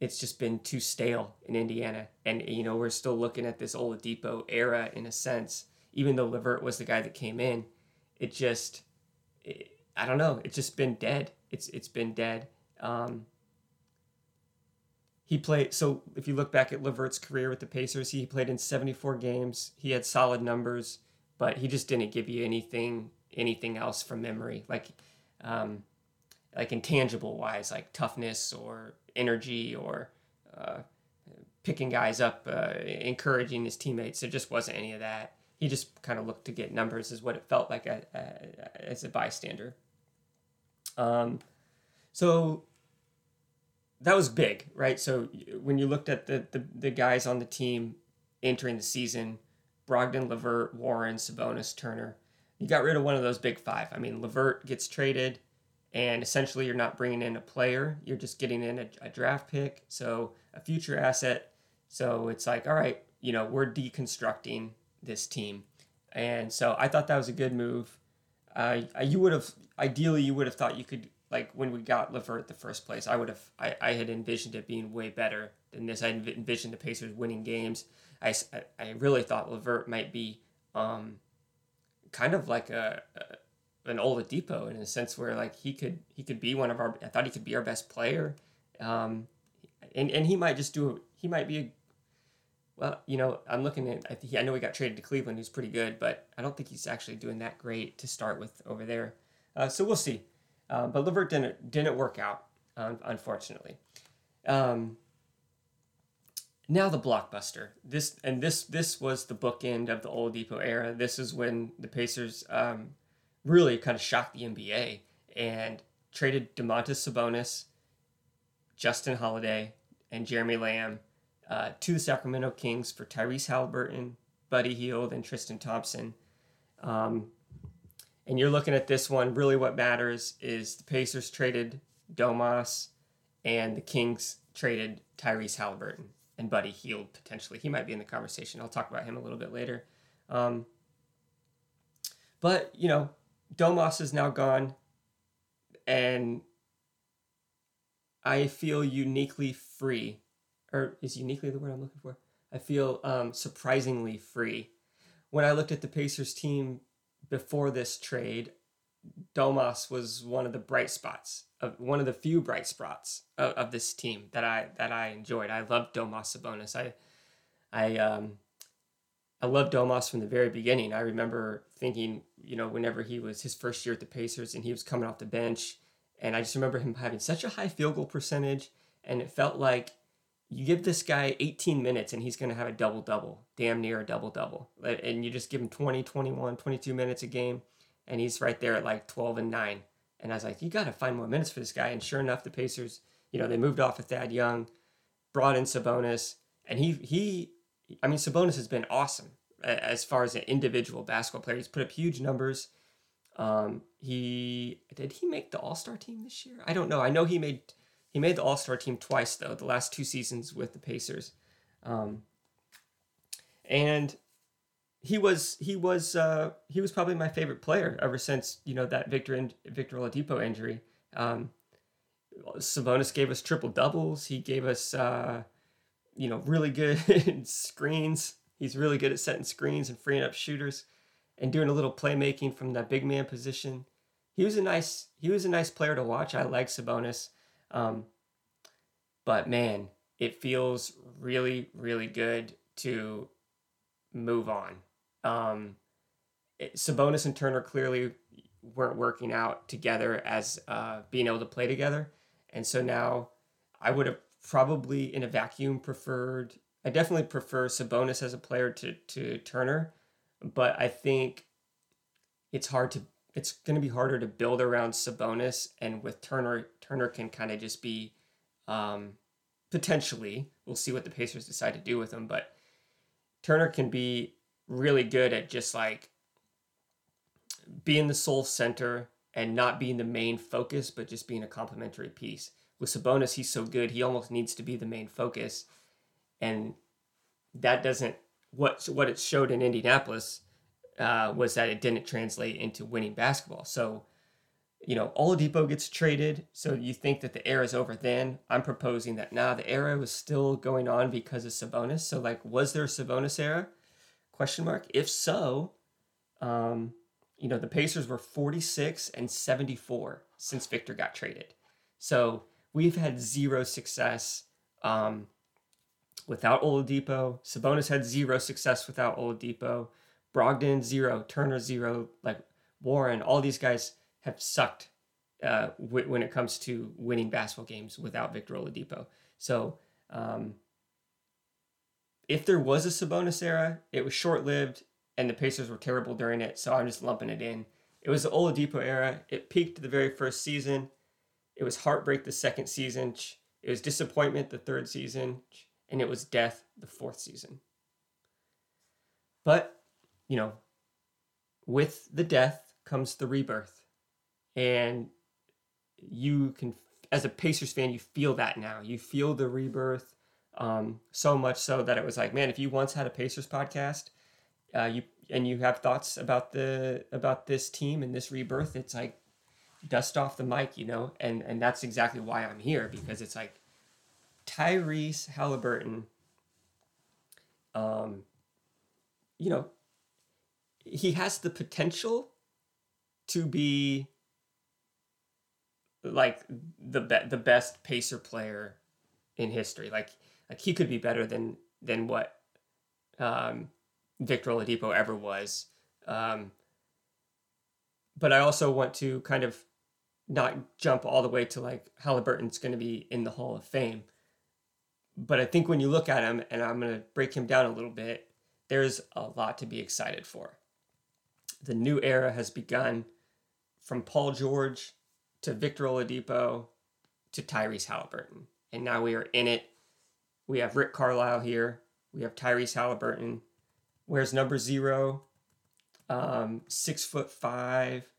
it's just been too stale in Indiana, and you know we're still looking at this Oladipo era in a sense. Even though LeVert was the guy that came in, it just it, I don't know. It's just been dead. It's it's been dead. Um, he played so if you look back at LeVert's career with the Pacers, he played in 74 games. He had solid numbers, but he just didn't give you anything anything else from memory, like um, like intangible wise, like toughness or energy or uh, picking guys up, uh, encouraging his teammates. There just wasn't any of that he just kind of looked to get numbers, is what it felt like a, a, as a bystander. Um, so that was big, right? So when you looked at the, the, the guys on the team entering the season, Brogdon, LeVert, Warren, Sabonis, Turner, you got rid of one of those big five. I mean, LeVert gets traded, and essentially you're not bringing in a player, you're just getting in a, a draft pick, so a future asset. So it's like, all right, you know, we're deconstructing this team. And so I thought that was a good move. Uh, you would have ideally you would have thought you could like when we got LeVert the first place. I would have I, I had envisioned it being way better than this. I envisioned the Pacers winning games. I, I really thought LeVert might be um, kind of like a, a an Oladipo in a sense where like he could he could be one of our I thought he could be our best player. Um, and, and he might just do he might be a well, you know, I'm looking at. I, think, I know he got traded to Cleveland, who's pretty good, but I don't think he's actually doing that great to start with over there. Uh, so we'll see. Uh, but LeVert didn't didn't work out, um, unfortunately. Um, now the blockbuster. This and this this was the bookend of the Oladipo era. This is when the Pacers um, really kind of shocked the NBA and traded Domantas Sabonis, Justin Holiday, and Jeremy Lamb uh, to the Sacramento Kings for Tyrese Halliburton, Buddy Hield, and Tristan Thompson. Um, and you're looking at this one. Really, what matters is the Pacers traded Domas, and the Kings traded Tyrese Halliburton and Buddy Hield potentially. He might be in the conversation. I'll talk about him a little bit later. Um, but you know, Domas is now gone, and I feel uniquely free or is uniquely the word I'm looking for. I feel um, surprisingly free. When I looked at the Pacers team before this trade, Domas was one of the bright spots of one of the few bright spots of, of this team that I that I enjoyed. I loved Domas Sabonis. I I um I loved Domas from the very beginning. I remember thinking, you know, whenever he was his first year at the Pacers and he was coming off the bench, and I just remember him having such a high field goal percentage, and it felt like you give this guy 18 minutes and he's going to have a double double, damn near a double double. And you just give him 20, 21, 22 minutes a game, and he's right there at like 12 and 9. And I was like, you got to find more minutes for this guy. And sure enough, the Pacers, you know, they moved off of Thad Young, brought in Sabonis, and he, he, I mean, Sabonis has been awesome as far as an individual basketball player. He's put up huge numbers. Um, he did he make the All Star team this year? I don't know. I know he made he made the All Star team twice though, the last two seasons with the Pacers, um, and he was he was uh, he was probably my favorite player ever since you know that Victor in, Victor Oladipo injury. Um, Sabonis gave us triple doubles. He gave us uh, you know really good screens. He's really good at setting screens and freeing up shooters, and doing a little playmaking from that big man position. He was a nice he was a nice player to watch. I like Sabonis. Um, but man, it feels really, really good to move on. Um, it, Sabonis and Turner clearly weren't working out together as uh, being able to play together. And so now I would have probably in a vacuum preferred, I definitely prefer Sabonis as a player to, to Turner, but I think it's hard to it's going to be harder to build around Sabonis, and with Turner, Turner can kind of just be um, potentially. We'll see what the Pacers decide to do with him, but Turner can be really good at just like being the sole center and not being the main focus, but just being a complementary piece. With Sabonis, he's so good, he almost needs to be the main focus. And that doesn't, what, what it showed in Indianapolis uh, was that it didn't translate into winning basketball. So, you know, Oladipo gets traded. So you think that the era is over then. I'm proposing that now nah, the era was still going on because of Sabonis. So, like, was there a Sabonis era? Question mark. If so, um, you know, the Pacers were 46 and 74 since Victor got traded. So we've had zero success um, without Oladipo. Sabonis had zero success without Oladipo. Brogdon, zero. Turner, zero. Like Warren, all these guys have sucked uh, w- when it comes to winning basketball games without Victor Oladipo. So um, if there was a Sabonis era, it was short lived and the Pacers were terrible during it, so I'm just lumping it in. It was the Oladipo era. It peaked the very first season. It was heartbreak the second season. It was disappointment the third season, and it was death the fourth season. But, you know, with the death comes the rebirth. And you can, as a Pacers fan, you feel that now. You feel the rebirth um, so much so that it was like, man, if you once had a Pacers podcast, uh, you and you have thoughts about the about this team and this rebirth, it's like dust off the mic, you know, and and that's exactly why I'm here because it's like Tyrese Halliburton. Um, you know, he has the potential to be like the be- the best pacer player in history. Like like he could be better than than what um, Victor Oladipo ever was. Um, but I also want to kind of not jump all the way to like Halliburton's going to be in the Hall of Fame. But I think when you look at him, and I'm going to break him down a little bit, there's a lot to be excited for. The new era has begun from Paul George to Victor Oladipo to Tyrese Halliburton. And now we are in it. We have Rick Carlisle here. We have Tyrese Halliburton Where's number zero, um, six foot five,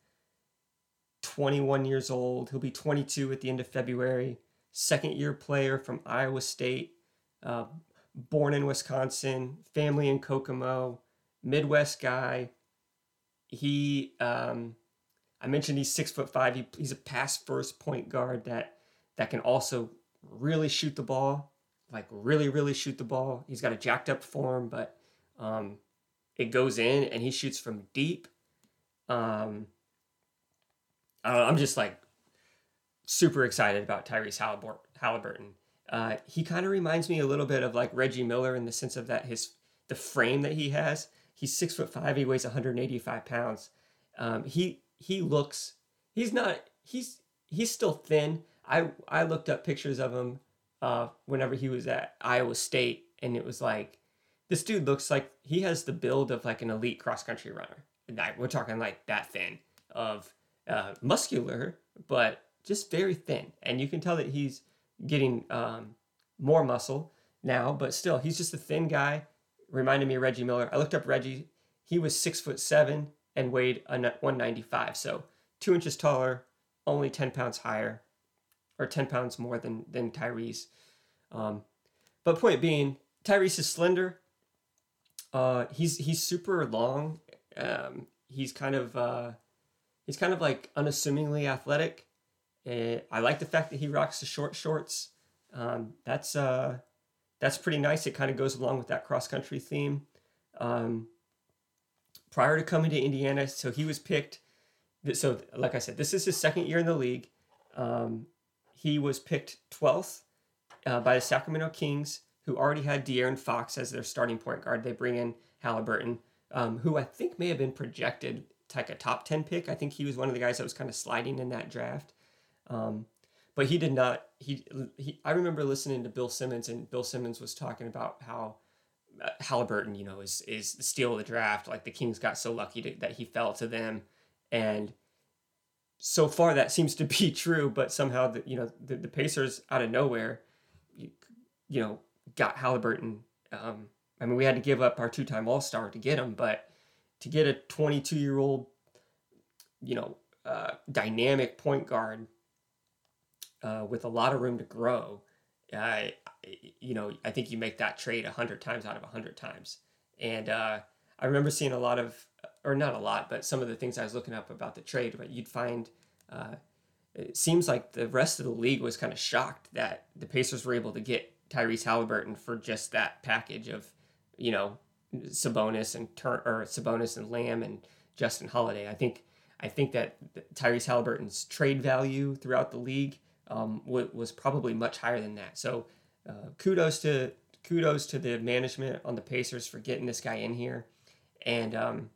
21 years old. He'll be 22 at the end of February. Second year player from Iowa State, uh, born in Wisconsin, family in Kokomo, Midwest guy. He, um, I mentioned he's six foot five. He, he's a pass first point guard that that can also really shoot the ball, like really, really shoot the ball. He's got a jacked up form, but um, it goes in and he shoots from deep. Um, I am just like super excited about Tyrese Halliburton. Uh, he kind of reminds me a little bit of like Reggie Miller in the sense of that his the frame that he has. He's six foot five. He weighs 185 pounds. Um, he he looks. He's not. He's he's still thin. I I looked up pictures of him uh, whenever he was at Iowa State, and it was like this dude looks like he has the build of like an elite cross country runner. We're talking like that thin of uh, muscular, but just very thin. And you can tell that he's getting um, more muscle now, but still, he's just a thin guy. Reminded me of Reggie Miller. I looked up Reggie. He was six foot seven and weighed 195. So two inches taller, only 10 pounds higher, or 10 pounds more than, than Tyrese. Um, but point being, Tyrese is slender, uh, he's he's super long. Um, he's kind of uh, he's kind of like unassumingly athletic. I like the fact that he rocks the short shorts. Um, that's uh, that's pretty nice. It kind of goes along with that cross country theme. Um, prior to coming to Indiana, so he was picked. So, like I said, this is his second year in the league. Um, he was picked 12th uh, by the Sacramento Kings who already had De'Aaron Fox as their starting point guard. They bring in Halliburton, um, who I think may have been projected like a top 10 pick. I think he was one of the guys that was kind of sliding in that draft. Um, but he did not. He, he. I remember listening to Bill Simmons, and Bill Simmons was talking about how Halliburton, you know, is is the steal of the draft. Like the Kings got so lucky to, that he fell to them, and so far that seems to be true. But somehow, the, you know, the, the Pacers out of nowhere, you, you know, got Halliburton. Um, I mean, we had to give up our two-time All-Star to get him, but to get a 22-year-old you know, uh, dynamic point guard uh, with a lot of room to grow, uh, you know, I think you make that trade a hundred times out of a hundred times. And uh, I remember seeing a lot of, or not a lot, but some of the things I was looking up about the trade. But you'd find uh, it seems like the rest of the league was kind of shocked that the Pacers were able to get Tyrese Halliburton for just that package of, you know, Sabonis and Turn or Sabonis and Lamb and Justin Holiday. I think I think that Tyrese Halliburton's trade value throughout the league um, was probably much higher than that. So uh, kudos to kudos to the management on the Pacers for getting this guy in here, and um,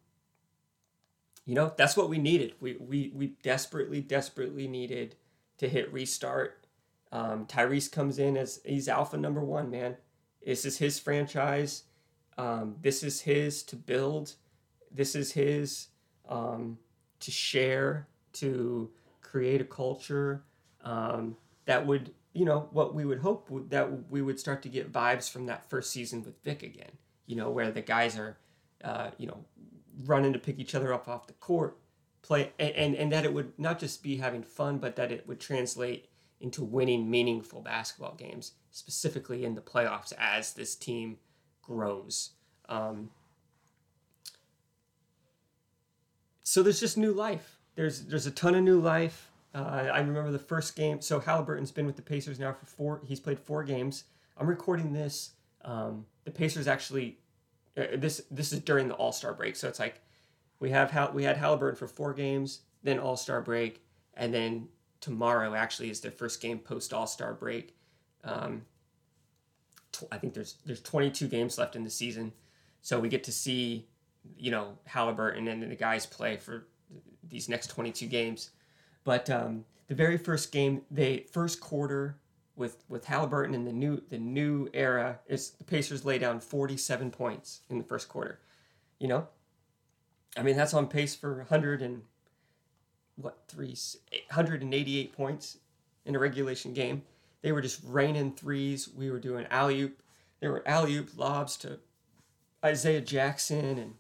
you know that's what we needed. We we we desperately desperately needed to hit restart. Um, Tyrese comes in as he's alpha number one man. This is his franchise. Um, this is his to build. This is his um, to share, to create a culture um, that would, you know, what we would hope that we would start to get vibes from that first season with Vic again. You know, where the guys are, uh, you know, running to pick each other up off the court, play, and, and and that it would not just be having fun, but that it would translate into winning meaningful basketball games, specifically in the playoffs as this team grows. Um, so there's just new life. There's there's a ton of new life. Uh, I remember the first game. So Halliburton's been with the Pacers now for four. He's played four games. I'm recording this. Um, the Pacers actually. Uh, this this is during the All Star break, so it's like we have Hal, we had Halliburton for four games, then All Star break, and then tomorrow actually is their first game post All Star break. Um, tw- I think there's there's 22 games left in the season, so we get to see you know Halliburton and the guys play for these next 22 games. But um, the very first game, they first quarter with with Halliburton in the new the new era is the Pacers lay down 47 points in the first quarter. You know, I mean that's on pace for 100 and what three 188 points in a regulation game. They were just raining threes. We were doing alley oop. There were alley oop lobs to Isaiah Jackson and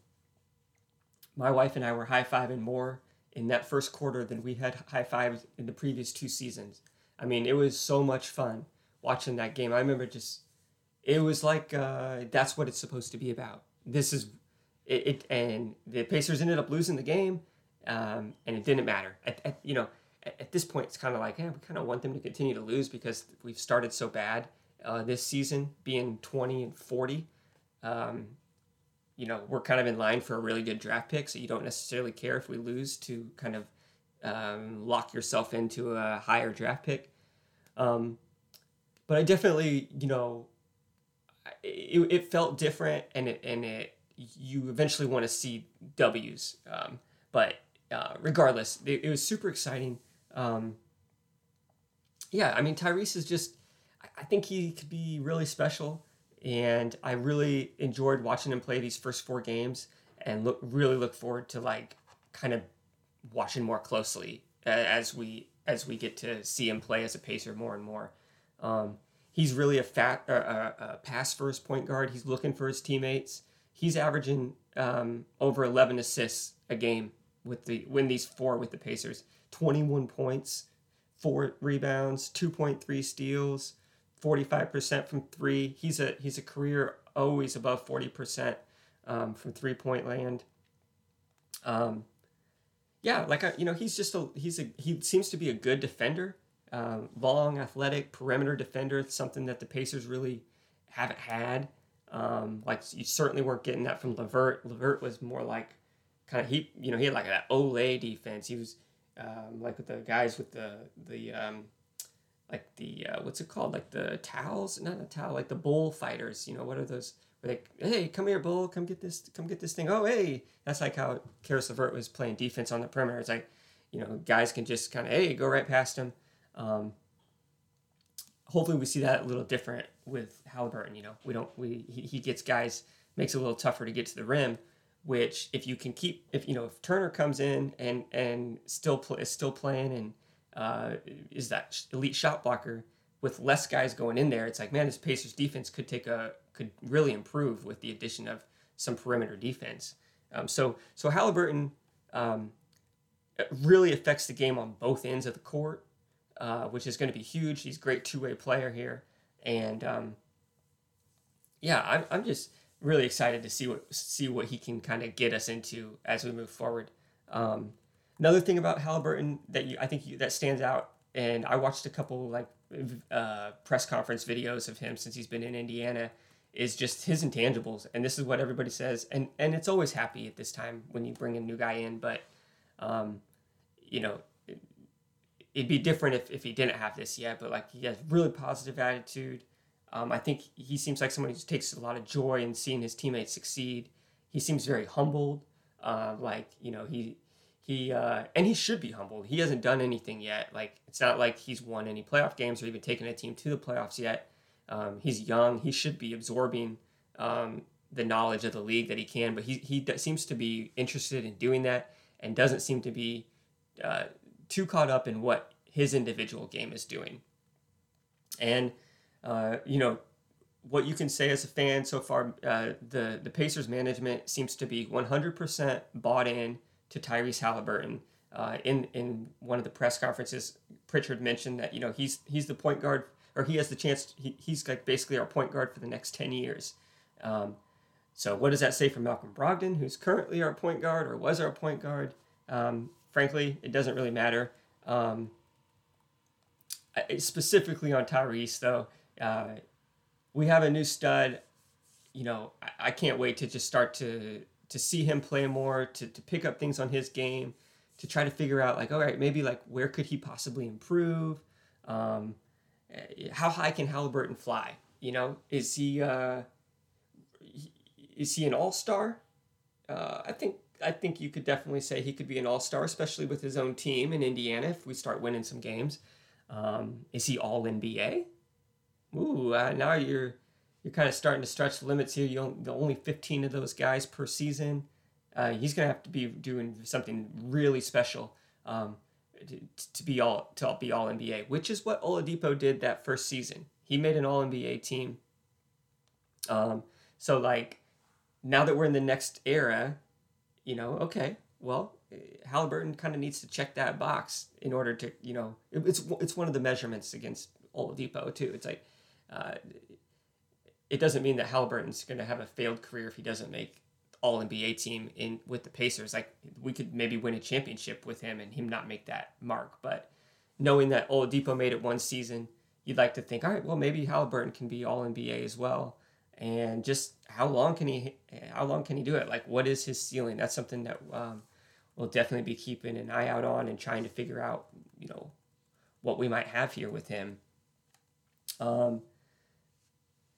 my wife and I were high fiving more in that first quarter than we had high fives in the previous two seasons. I mean, it was so much fun watching that game. I remember just, it was like uh, that's what it's supposed to be about. This is it, it and the Pacers ended up losing the game, um, and it didn't matter. At, at you know, at, at, this point, it's kind of like, yeah, we kind of want them to continue to lose because we've started so bad uh, this season, being twenty and forty. Um, you know, we're kind of in line for a really good draft pick, so you don't necessarily care if we lose to kind of um, lock yourself into a higher draft pick. Um, but I definitely, you know, it, it felt different, and it and it you eventually want to see W's. Um, but uh, regardless, it, it, was super exciting. Um, yeah, I mean Tyrese is just, I think he could be really special and I really enjoyed watching him play these first four games, and look really look forward to like kind of watching more closely as we as we get to see him play as a pacer more and more. Um, he's really a fat uh, a pass first point guard. He's looking for his teammates. He's averaging um, over 11 assists a game with the win these four with the Pacers. 21 points, four rebounds, 2.3 steals. 45% from three. He's a he's a career always above 40% um, from three point land. Um, yeah, like I, you know, he's just a he's a he seems to be a good defender, um, long, athletic perimeter defender. Something that the Pacers really haven't had. Um, like you certainly weren't getting that from LeVert. LeVert was more like kind of he you know he had like that olé defense. He was um, like with the guys with the the um, like the uh, what's it called? Like the towels not a towel like the bullfighters you know what are those they hey come here bull come get this come get this thing. Oh hey. That's like how Caris LeVert was playing defense on the perimeter. It's like you know guys can just kind of hey go right past him. Um, hopefully we see that a little different with Halliburton you know? We don't we he, he gets guys makes it a little tougher to get to the rim which if you can keep if you know if Turner comes in and and still play, is still playing and uh, is that elite shot blocker with less guys going in there. It's like, man, this Pacers defense could take a could really improve with the addition of some perimeter defense. Um, so so Halliburton, um, really affects the game on both ends of the court, uh, which is going to be huge. He's a great two way player here, and um, yeah, I'm, I'm just really excited to see what see what he can kind of get us into as we move forward. Um, another thing about Halliburton that you I think you, that stands out, and I watched a couple like uh, press conference videos of him since he's been in Indiana, is just his intangibles, and this is what everybody says, and and it's always happy at this time when you bring a new guy in, but um, you know. It'd be different if, if he didn't have this yet, but like he has really positive attitude. Um, I think he seems like someone who takes a lot of joy in seeing his teammates succeed. He seems very humbled. Uh, like you know he he uh, and he should be humbled. He hasn't done anything yet. Like it's not like he's won any playoff games or even taken a team to the playoffs yet. Um, he's young. He should be absorbing um, the knowledge of the league that he can. But he he seems to be interested in doing that and doesn't seem to be uh, too caught up in what his individual game is doing. And uh, you know, what you can say as a fan so far, uh, the the Pacers management seems to be 100% bought in to Tyrese Halliburton. Uh, in in one of the press conferences, Pritchard mentioned that you know he's he's the point guard, or he has the chance. He, he's like basically our point guard for the next 10 years. Um, so what does that say for Malcolm Brogdon, who's currently our point guard or was our point guard? Um, frankly, it doesn't really matter. Um, specifically on Tyrese, though, uh, we have a new stud. You know, I, I, can't wait to just start to to see him play more, to, to pick up things on his game, to try to figure out like, all right, maybe like where could he possibly improve? Um, eh, how high can Halliburton fly? You know, is he uh, is he an all star? Uh, I think I think you could definitely say he could be an all star, especially with his own team in Indiana if we start winning some games. Um, is he all NBA? ooh, uh, now you're you're kind of starting to stretch the limits here. You the only 15 of those guys per season. Uh, he's gonna have to be doing something really special um, to, to, be all to be all NBA, which is what Oladipo did that first season. He made an All NBA team. Um, so like now that we're in the next era, you know, okay, well, Halliburton kind of needs to check that box in order to, you know, it, it's it's one of the measurements against Oladipo too. It's like uh, it doesn't mean that Halliburton's going to have a failed career if he doesn't make All NBA team in with the Pacers. Like we could maybe win a championship with him and him not make that mark. But knowing that Oladipo made it one season, you'd like to think, all right, well maybe Halliburton can be All NBA as well. And just how long can he how long can he do it? Like what is his ceiling? That's something that um, we'll definitely be keeping an eye out on and trying to figure out, you know, what we might have here with him. Um,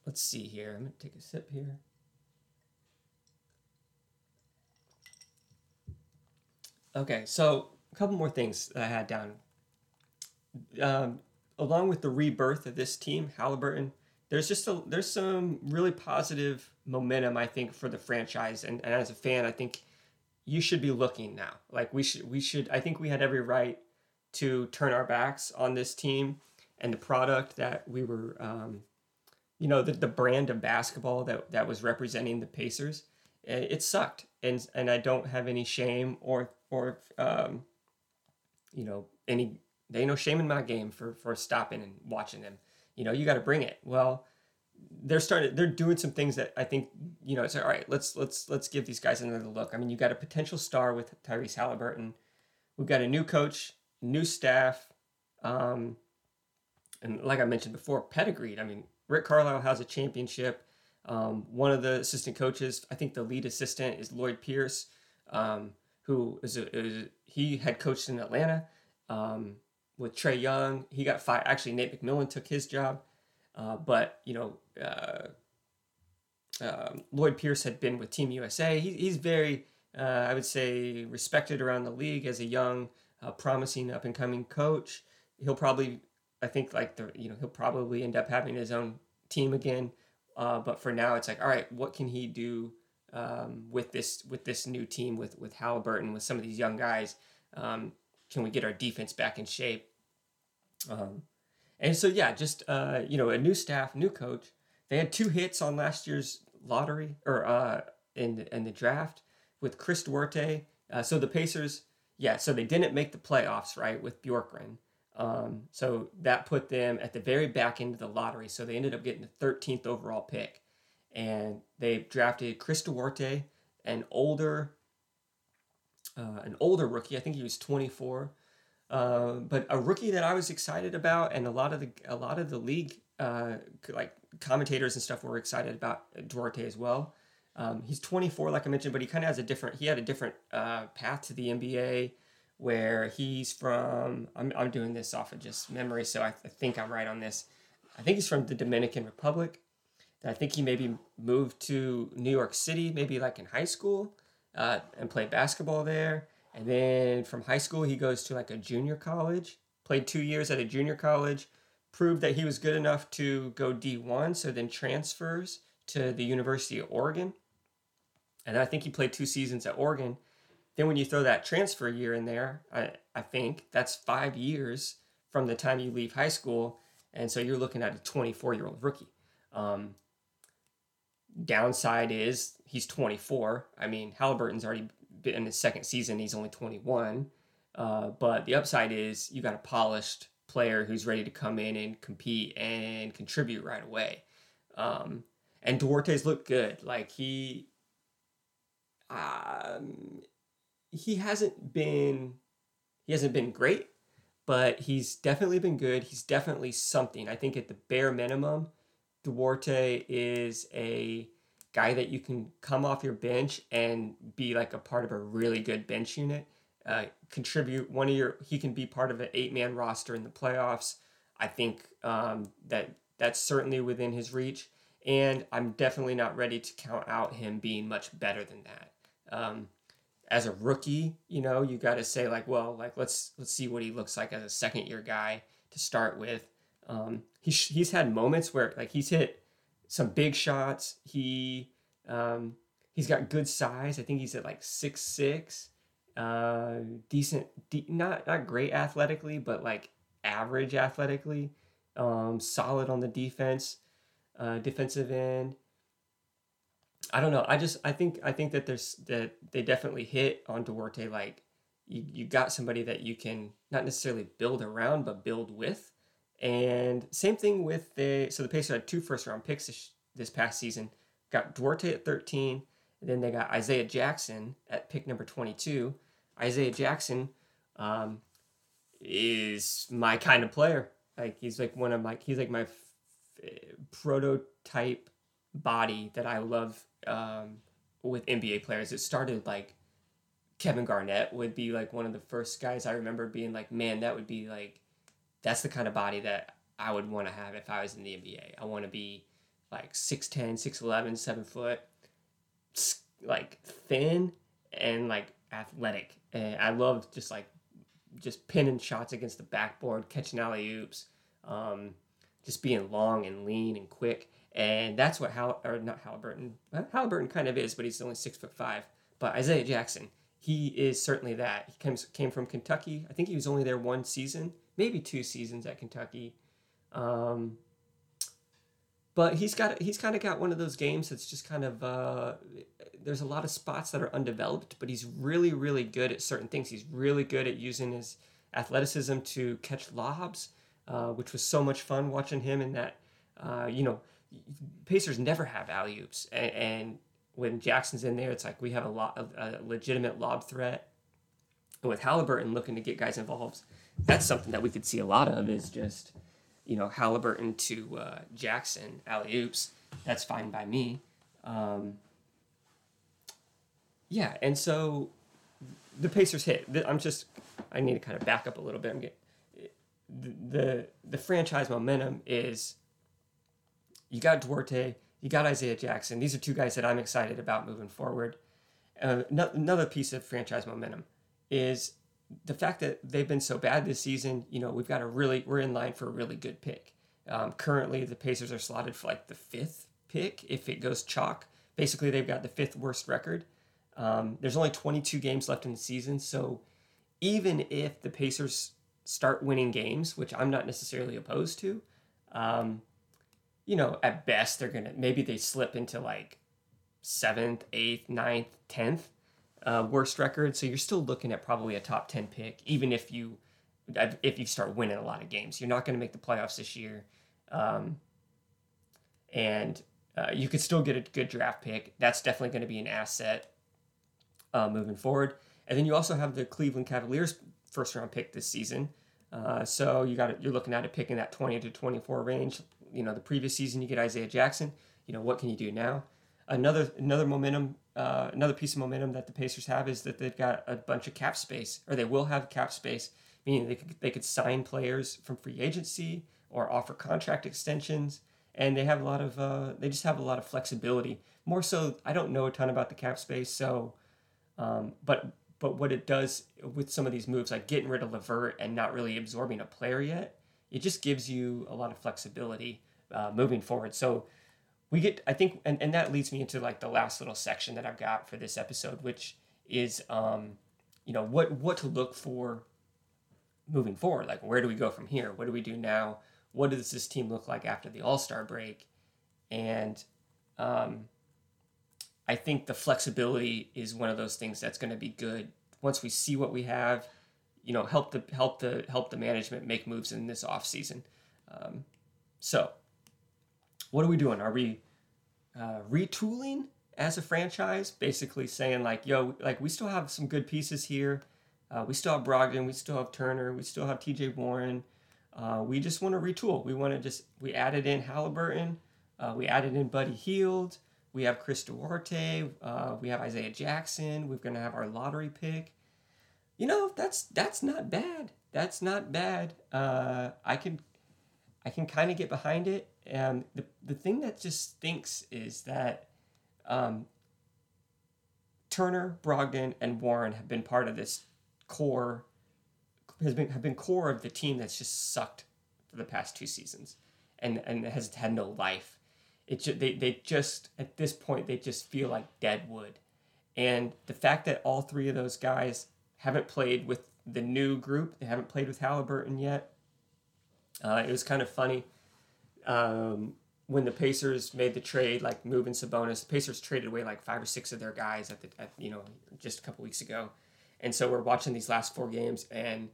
let's see here. I'm to take a sip here. Okay, so a couple more things that I had down. Um, along with the rebirth of this team, Halliburton, there's just a there's some really positive momentum I think for the franchise, and, and as a fan, I think you should be looking now. Like we should we should I think we had every right to turn our backs on this team and the product that we were um, you know the, the brand of basketball that that was representing the Pacers eh, it sucked. And and I don't have any shame or or um, you know any they ain't no shame in my game for for stopping and watching them. You know you got to bring it. Well they're starting they're doing some things that I think you know it's all right let's let's let's give these guys another look. I mean you got a potential star with Tyrese Halliburton. We've got a new coach new staff um, and like I mentioned before pedigreed I mean Rick Carlisle has a championship. Um, one of the assistant coaches, I think the lead assistant is Lloyd Pierce, um, who is, a, is a, he had coached in Atlanta um, with Trae Young. He got fired. Actually, Nate McMillan took his job, uh, but you know, uh, uh, Lloyd Pierce had been with Team USA. He, he's very, uh, I would say, respected around the league as a young, uh, promising up and coming coach. He'll probably I think like the you know he'll probably end up having his own team again. Uh, but for now, it's like all right, what can he do um, with this with this new team with with Halliburton with some of these young guys? Um, can we get our defense back in shape? Um, and so yeah, just uh, you know a new staff, new coach. They had two hits on last year's lottery or uh, in in the draft with Chris Duarte. Uh, so the Pacers, yeah, so they didn't make the playoffs, right, with Bjorkgren. Um, so that put them at the very back end of the lottery. So they ended up getting the 13th overall pick. And they drafted Chris Duarte, an older, uh, an older rookie. I think he was 24. Uh, but a rookie that I was excited about, and a lot of the a lot of the league uh, like commentators and stuff were excited about Duarte as well. Um, he's 24, like I mentioned, but he kind of has a different. He had a different uh, path to the NBA, where he's from. I'm, I'm doing this off of just memory, so I, I think I'm right on this. I think he's from the Dominican Republic. I think he maybe moved to New York City, maybe like in high school, uh, and played basketball there. And then from high school, he goes to like a junior college. Played two years at a junior college, proved that he was good enough to go D1, so then transfers to the University of Oregon and I think he played two seasons at Oregon. Then when you throw that transfer year in there, I, I think that's five years from the time you leave high school. And so you're looking at a 24 year old rookie. Um, downside is he's 24. I mean, Halliburton's already been in his second season, he's only 21. Uh, but the upside is you got a polished player who's ready to come in and compete and contribute right away. Um, and Duarte's looked good. Like he um, he hasn't been he hasn't been great, but he's definitely been good. He's definitely something. I think at the bare minimum, Duarte is a guy that you can come off your bench and be like a part of a really good bench unit. Uh, contribute one of your he can be part of an eight man roster in the playoffs. I think um, that that's certainly within his reach, and I'm definitely not ready to count out him being much better than that. Um, as a rookie, you know, you got to say like, well, like let's let's see what he looks like as a second year guy to start with. Um, he's he's had moments where like he's hit some big shots. He um, he's got good size. I think he's at like six six, uh, decent, de- not not great athletically, but like average athletically. Um, solid on the defense, uh, defensive end. I don't know. I just I think I think that there's that they definitely hit on Duarte like you, you got somebody that you can not necessarily build around but build with. And same thing with the so the Pacers had two first round picks this, this past season. Got Duarte at 13, and then they got Isaiah Jackson at pick number 22. Isaiah Jackson um, is my kind of player. Like he's like one of my he's like my f- prototype body that I love um, with NBA players. It started like Kevin Garnett would be like one of the first guys I remember being like, man, that would be like, that's the kind of body that I would want to have if I was in the NBA. I want to be like 6'10, 6'11, 7 foot, like thin and like athletic. And I love just like just pinning shots against the backboard, catching alley oops, um, just being long and lean and quick and that's what Hal or not Halliburton. Well, Halliburton kind of is, but he's only six foot five. But Isaiah Jackson, he is certainly that. He comes came from Kentucky. I think he was only there one season, maybe two seasons at Kentucky. Um, but he's got he's kind of got one of those games that's just kind of uh, there's a lot of spots that are undeveloped, but he's really really good at certain things. He's really good at using his athleticism to catch lobs, uh, which was so much fun watching him in that. Uh, you know, Pacers never have alley oops, and, and, when Jackson's in there, it's like we have a lot of a legitimate lob threat. And with Halliburton looking to get guys involved, that's something that we could see a lot of. Is just you know Halliburton to uh, Jackson alley oops. That's fine by me. Um, yeah, and so the Pacers hit. I'm just I need to kind of back up a little bit. I'm getting the the, the franchise momentum is you got Duarte, you got Isaiah Jackson. These are two guys that I'm excited about moving forward. Uh, no, another piece of franchise momentum is the fact that they've been so bad this season. You know, we've got a really we're in line for a really good pick. Um, currently, the Pacers are slotted for like the fifth pick if it goes chalk. Basically, they've got the fifth worst record. Um, there's only 22 games left in the season, so even if the Pacers start winning games, which I'm not necessarily opposed to, um, you know, at best they're gonna maybe they slip into like seventh, eighth, ninth, tenth. uh, worst record. So you're still looking at probably a top 10 pick, even if you if you start winning a lot of games. You're not going to make the playoffs this year. Um, and uh, you could still get a good draft pick. That's definitely going to be an asset uh, moving forward. And then you also have the Cleveland Cavaliers first round pick this season. Uh, so you got you're looking at it picking that 20 to 24 range. You know, the previous season you get Isaiah Jackson. You know, what can you do now? Another another momentum, uh, another piece of momentum that the Pacers have is that they've got a bunch of cap space, or they will have cap space meaning they could, they could sign players from free agency or offer contract extensions. And they have a lot of, uh, they just have a lot of flexibility. More so, I don't know a ton about the cap space, so, um, but but what it does with some of these moves, like getting rid of LeVert and not really absorbing a player yet, it just gives you a lot of flexibility uh, moving forward. So we get, I think, and, and that leads me into like the last little section that I've got for this episode, which is, um, you know, what what to look for moving forward. Like, where do we go from here? What do we do now? What does this team look like after the All Star break? And um, I think the flexibility is one of those things that's going to be good once we see what we have. You know, help the help the help the management make moves in this off season. Um, so, what are we doing? Are we uh, retooling as a franchise? Basically saying like, yo, like we still have some good pieces here uh, we still have Brogdon, we still have Turner, we still have T.J. Warren. Uh, we just want to retool. We want to just we added in Halliburton, uh, we added in Buddy Hield, we have Chris Duarte, uh, we have Isaiah Jackson. We're gonna have our lottery pick. You know that's that's not bad. That's not bad. Uh, I can I can kind of get behind it. And the the thing that just stinks is that um, Turner, Brogdon, and Warren have been part of this core has been have been core of the team that's just sucked for the past two seasons and and has had no life. It they they just at this point they just feel like dead wood, and the fact that all three of those guys haven't played with the new group, they haven't played with Halliburton yet. Uh, it was kind of funny um, when the Pacers made the trade, like moving Sabonis. The Pacers traded away like five or six of their guys at the at, you know just a couple weeks ago and so we're watching these last four games, and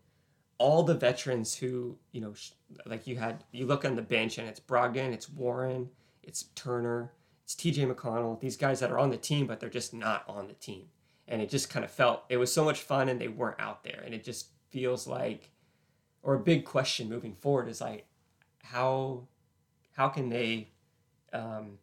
all the veterans who, you know, like you had, you look on the bench and it's Brogdon, it's Warren, it's Turner, it's TJ McConnell, these guys that are on the team, but they're just not on the team. And it just kind of felt, it was so much fun and they weren't out there. And it just feels like, or a big question moving forward is like, how, how can they, um,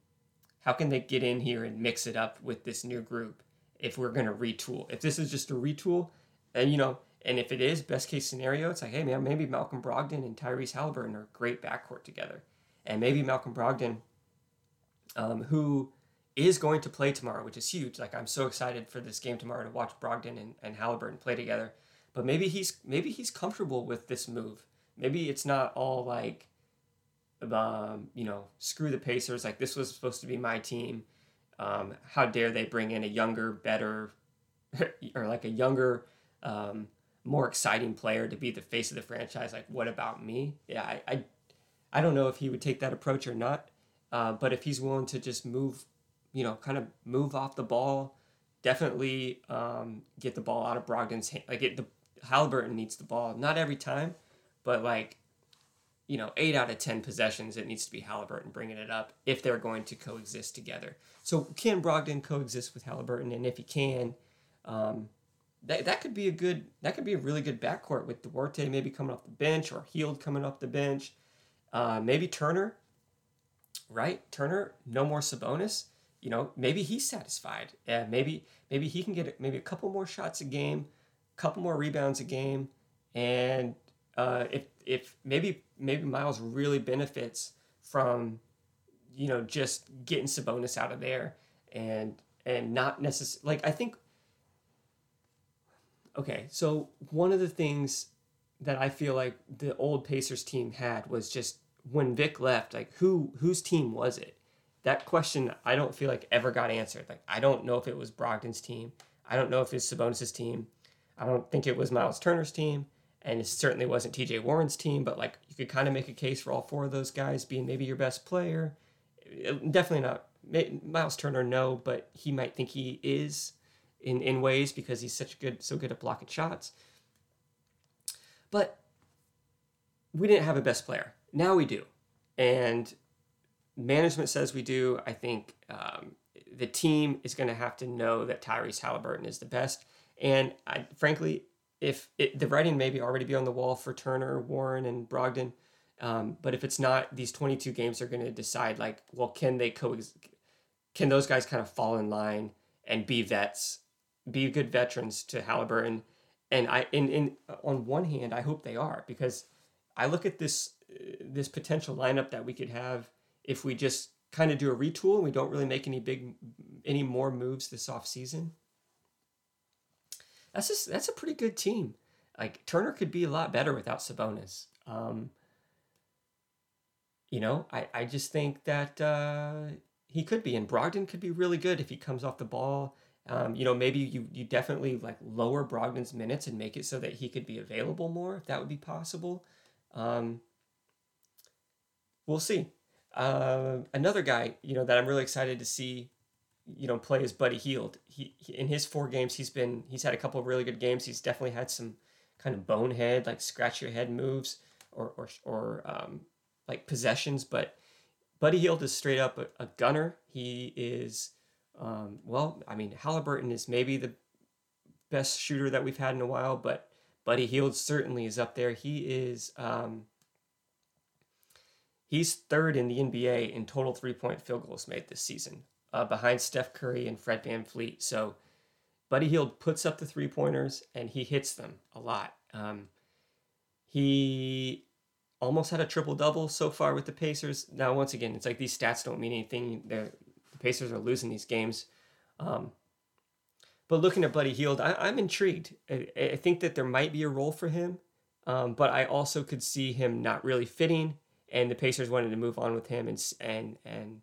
how can they get in here and mix it up with this new group if we're going to retool. If this is just a retool, and you know, and if it is best case scenario, it's like, hey man, maybe Malcolm Brogdon and Tyrese Halliburton are great backcourt together, and maybe Malcolm Brogdon, um, who is going to play tomorrow, which is huge. Like I'm so excited for this game tomorrow to watch Brogdon and, and Halliburton play together. But maybe he's maybe he's comfortable with this move. Maybe it's not all like, um, you know, screw the Pacers. Like this was supposed to be my team um, how dare they bring in a younger, better, or like a younger, um, more exciting player to be the face of the franchise? Like, what about me? Yeah, I, I, I don't know if he would take that approach or not. Uh, but if he's willing to just move, you know, kind of move off the ball, definitely um, get the ball out of Brogdon's hand. Like, it, the Halliburton needs the ball, not every time, but like you know, eight out of 10 possessions, it needs to be Halliburton bringing it up if they're going to coexist together. So, can Brogdon coexist with Halliburton? And if he can, um, that, that could be a good, that could be a really good backcourt with Duarte maybe coming off the bench or Hield coming off the bench. Uh, maybe Turner, right? Turner, no more Sabonis. You know, maybe he's satisfied. Uh, maybe maybe he can get maybe a couple more shots a game, a couple more rebounds a game, and uh, if if maybe maybe Myles really benefits from you know just getting Sabonis out of there and and not necessarily like I think okay so one of the things that I feel like the old Pacers team had was just when Vic left like who whose team was it that question I don't feel like ever got answered like I don't know if it was Brogdon's team I don't know if it's Sabonis's team I don't think it was Myles Turner's team and it certainly wasn't TJ Warren's team, but like you could kind of make a case for all four of those guys being maybe your best player. Uh, definitely not Myles Turner, no, but he might think he is. in, in ways because he's such good so good at blocking shots. But we didn't have a best player. Now we do. And management says we do. I think um, the team is going to have to know that Tyrese Halliburton is the best. And I, frankly, if it, the writing maybe already be on the wall for Turner, Warren, and Brogdon, um, but if it's not, these 22 games are going to decide like, well, can they co can those guys kind of fall in line and be vets, be good veterans to Halliburton? And I, in, in on one hand, I hope they are because I look at this this potential lineup that we could have if we just kind of do a retool and we don't really make any big any more moves this off season. That's just that's a pretty good team. Like Turner could be a lot better without Sabonis. Um, you know, I, I just think that uh, he could be, and Brogdon could be really good if he comes off the ball. Um, you know, maybe you you definitely like lower Brogdon's minutes and make it so that he could be available more, if that would be possible. Um, we'll see. Uh, another guy, you know, that I'm really excited to see, you know, play is Buddy Hield. He, he, in his four games, he's been he's had a couple of really good games. He's definitely had some kind of bonehead, like scratch your head moves or or or um, like possessions, but Buddy Hield is straight up a, a gunner. He is, um, well, I mean, Halliburton is maybe the best shooter that we've had in a while, but Buddy Hield certainly is up there. He is, um, he's third in the NBA in total three point field goals made this season, uh, behind Steph Curry and Fred VanVleet. So Buddy Hield puts up the three pointers and he hits them a lot. Um, he almost had a triple double so far with the Pacers. Now, once again, it's like these stats don't mean anything. They're, the Pacers are losing these games. Um, but looking at Buddy Hield, I, am intrigued. I, I, think that there might be a role for him, um, but I also could see him not really fitting, and the Pacers wanted to move on with him, and and and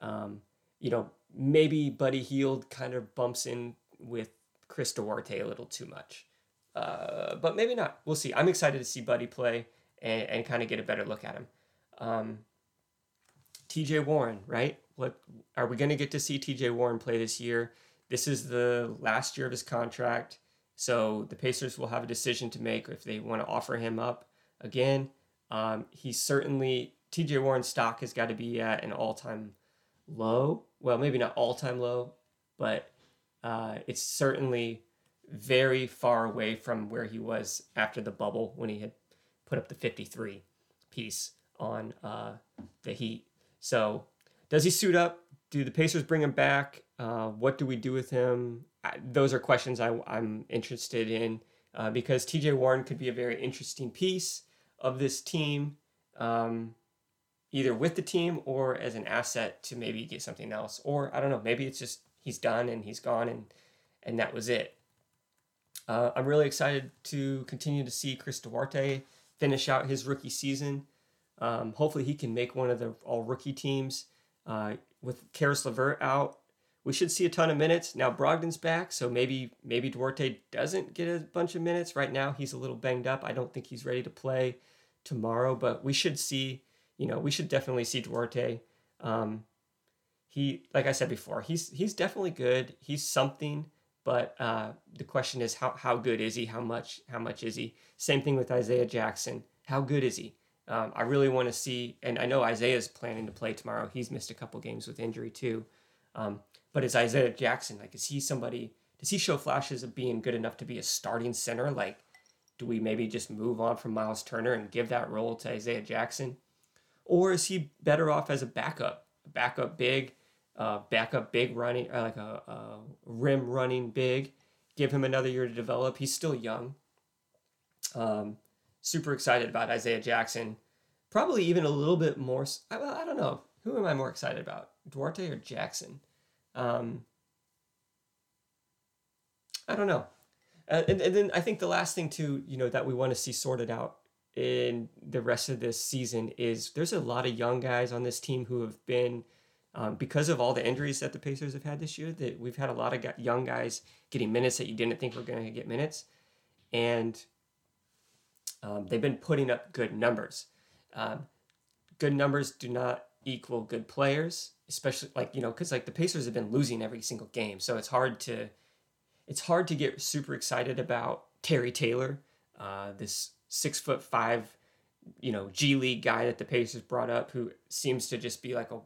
um, you know maybe Buddy Hield kind of bumps in with Chris Duarte a little too much, uh, but maybe not. We'll see. I'm excited to see Buddy play and, and kind of get a better look at him. Um, TJ Warren, right? What are we going to get to see TJ Warren play this year? This is the last year of his contract, so the Pacers will have a decision to make if they want to offer him up again. Um, he's certainly TJ Warren's stock has got to be at an all-time low. Well, maybe not all-time low, but uh, it's certainly very far away from where he was after the bubble when he had put up the 53 piece on uh, the Heat. So, does he suit up? Do the Pacers bring him back? Uh, what do we do with him? I, those are questions I, am interested in uh, because TJ Warren could be a very interesting piece of this team, um, either with the team or as an asset to maybe get something else. Or I don't know, maybe it's just he's done and he's gone and and that was it. Uh, I'm really excited to continue to see Chris Duarte finish out his rookie season. Um, hopefully, he can make one of the all rookie teams. Uh, with Caris LeVert out, we should see a ton of minutes. Now Brogdon's back, so maybe maybe Duarte doesn't get a bunch of minutes. Right now, he's a little banged up. I don't think he's ready to play tomorrow, but we should see. You know, we should definitely see Duarte. Um, he, like I said before, he's he's definitely good. He's something. But uh, the question is, how, how good is he? How much how much is he? Same thing with Isaiah Jackson. How good is he? Um, I really want to see, and I know Isaiah's planning to play tomorrow. He's missed a couple games with injury too. Um, but is Isaiah Jackson like? Is he somebody? Does he show flashes of being good enough to be a starting center? Like, do we maybe just move on from Myles Turner and give that role to Isaiah Jackson, or is he better off as a backup, backup big? uh, backup big running, uh, like a, a, rim running big. Give him another year to develop. He's still young. Um, super excited about Isaiah Jackson. Probably even a little bit more. I, I don't know. Who am I more excited about, Duarte or Jackson? Um, I don't know. Uh, and, and then I think the last thing too, you know, that we want to see sorted out in the rest of this season is there's a lot of young guys on this team who have been um, because of all the injuries that the Pacers have had this year, that we've had a lot of young guys getting minutes that you didn't think were going to get minutes, and um, they've been putting up good numbers. Um, good numbers do not equal good players, especially like you know because like the Pacers have been losing every single game, so it's hard to it's hard to get super excited about Terry Taylor, uh, this six foot five, you know, G League guy that the Pacers brought up, who seems to just be like a,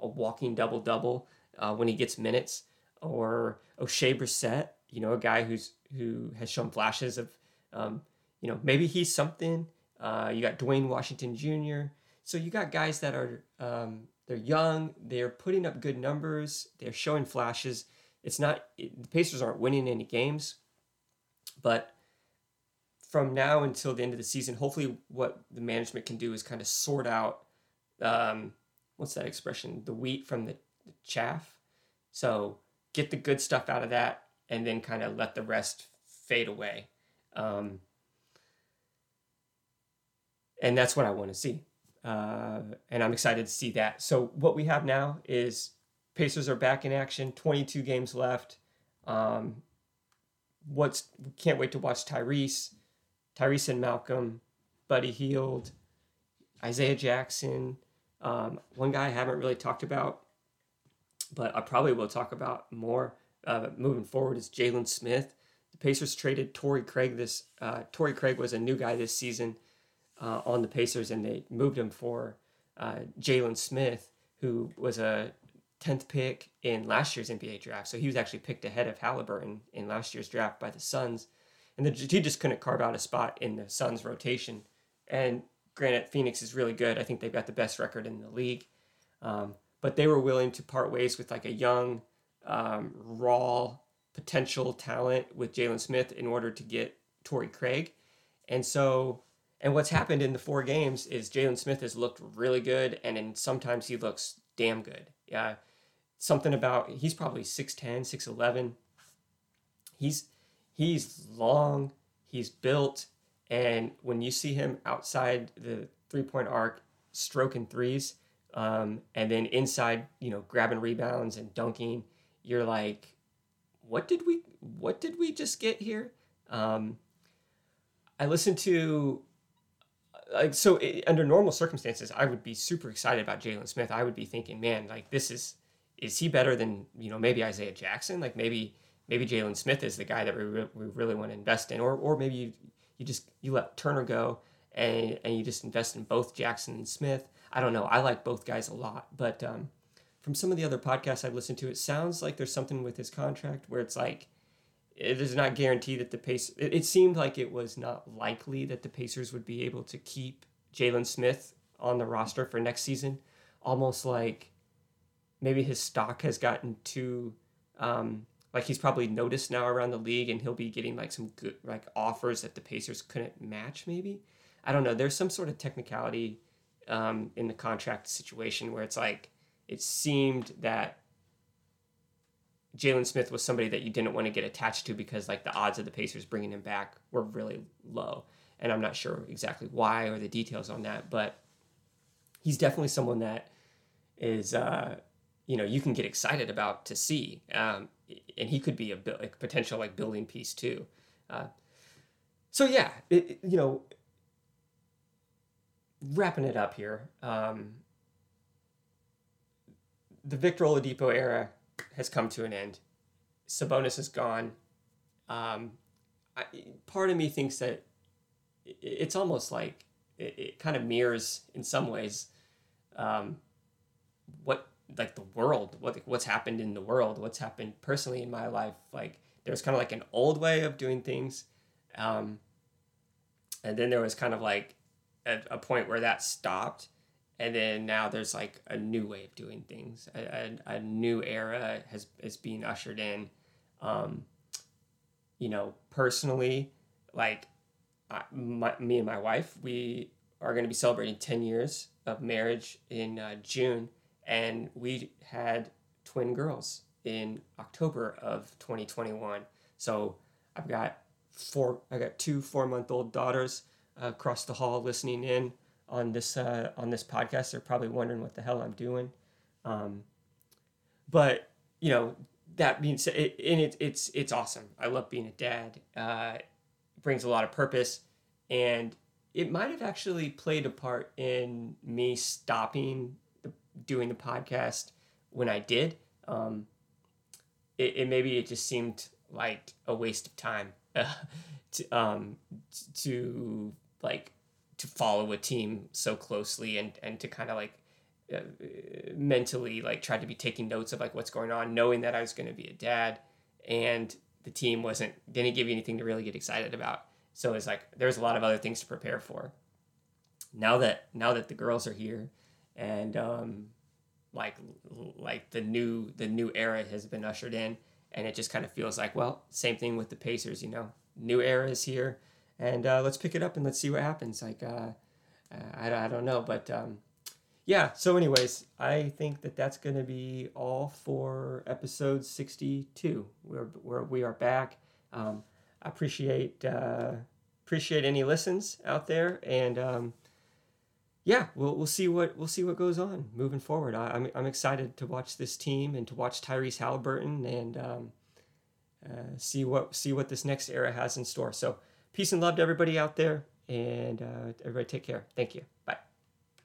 a walking double double uh, when he gets minutes, or Oshae Brissett, you know, a guy who's who has shown flashes of, um, you know, maybe he's something. Uh, you got Duane Washington Jr. So you got guys that are um, they're young, they're putting up good numbers, they're showing flashes. It's not it, the Pacers aren't winning any games, but from now until the end of the season, hopefully what the management can do is kind of sort out um, what's that expression? The wheat from the, the chaff. So get the good stuff out of that, and then kind of let the rest fade away. Um, and that's what I want to see. Uh, and I'm excited to see that. So what we have now is Pacers are back in action. 22 games left. Um, what's can't wait to watch Tyrese, Tyrese and Malcolm, Buddy Hield, Isaiah Jackson. Um, one guy I haven't really talked about, but I probably will talk about more uh, moving forward is Jalen Smith. The Pacers traded Torrey Craig. This uh, Torrey Craig was a new guy this season uh, on the Pacers, and they moved him for uh, Jalen Smith, who was a 10th pick in last year's NBA draft. So he was actually picked ahead of Halliburton in last year's draft by the Suns. And the, he just couldn't carve out a spot in the Suns rotation. And granted, Phoenix is really good. I think they've got the best record in the league. Um, but they were willing to part ways with like a young, um, raw potential talent with Jalen Smith in order to get Torrey Craig. And so, and what's happened in the four games is Jalen Smith has looked really good, and then sometimes he looks damn good. Yeah, something about he's probably 6'10, 6'11. He's he's long, he's built, and when you see him outside the three-point arc stroking threes, um, and then inside, you know, grabbing rebounds and dunking, you're like, what did we what did we just get here? Um, I listened to like so it, under normal circumstances, I would be super excited about Jalen Smith. I would be thinking, man, like this is is he better than you know maybe Isaiah Jackson? Like maybe maybe Jalen Smith is the guy that we, re- we really want to invest in, or or maybe you, you just you let Turner go and and you just invest in both Jackson and Smith. I don't know. I like both guys a lot, but um, from some of the other podcasts I've listened to, it sounds like there's something with his contract where it's like it is not guaranteed that the pace. It, it seemed like it was not likely that the Pacers would be able to keep Jalen Smith on the roster for next season. Almost like maybe his stock has gotten too um, like he's probably noticed now around the league and he'll be getting like some good like offers that the Pacers couldn't match maybe. I don't know. There's some sort of technicality um, in the contract situation where it's like it seemed that Jalen Smith was somebody that you didn't want to get attached to because like the odds of the Pacers bringing him back were really low. And I'm not sure exactly why or the details on that, but he's definitely someone that is uh, you know you can get excited about to see, um, and he could be a, a potential like building piece too. Uh, so yeah, it, you know, wrapping it up here. Um, the Victor Oladipo era has come to an end. Sabonis is gone. Um, I, part of me thinks that it's almost like it, it kind of mirrors in some ways um, what like the world, what what's happened in the world, what's happened personally in my life. Like there's kind of like an old way of doing things, um, and then there was kind of like a, a point where that stopped, and then now there's like a new way of doing things. A, a, a new era has is being ushered in. Um, you know, personally, like I, my, me and my wife, we are going to be celebrating 10 years of marriage in uh, June and we had twin girls in October of 2021. So I've got four, I got two four month old daughters uh, across the hall listening in on this uh, on this podcast. They're probably wondering what the hell I'm doing. Um, but you know that said, it, and it, it's it's awesome. I love being a dad. Uh, it brings a lot of purpose, and it might have actually played a part in me stopping doing the podcast when I did. Um, it, it maybe it just seemed like a waste of time uh, to um to like to follow a team so closely and and to kind of like uh, mentally like try to be taking notes of like what's going on knowing that I was going to be a dad and the team wasn't didn't give you anything to really get excited about so it's like there's a lot of other things to prepare for now that now that the girls are here and um like like the new the new era has been ushered in and it just kind of feels like well same thing with the pacers you know? New era is here and uh, let's pick it up and let's see what happens. Like uh, I, I don't know but um, yeah so anyways i think that that's to be all for episode 62 we're, we're we are back. Um, i appreciate uh, appreciate any listens out there and um, yeah, we'll we'll see what we'll see what goes on moving forward. I, am I'm, I'm excited to watch this team and to watch Tyrese Halliburton and um, uh, see what see what this next era has in store. So peace and love to everybody out there, and uh, everybody take care. Thank you.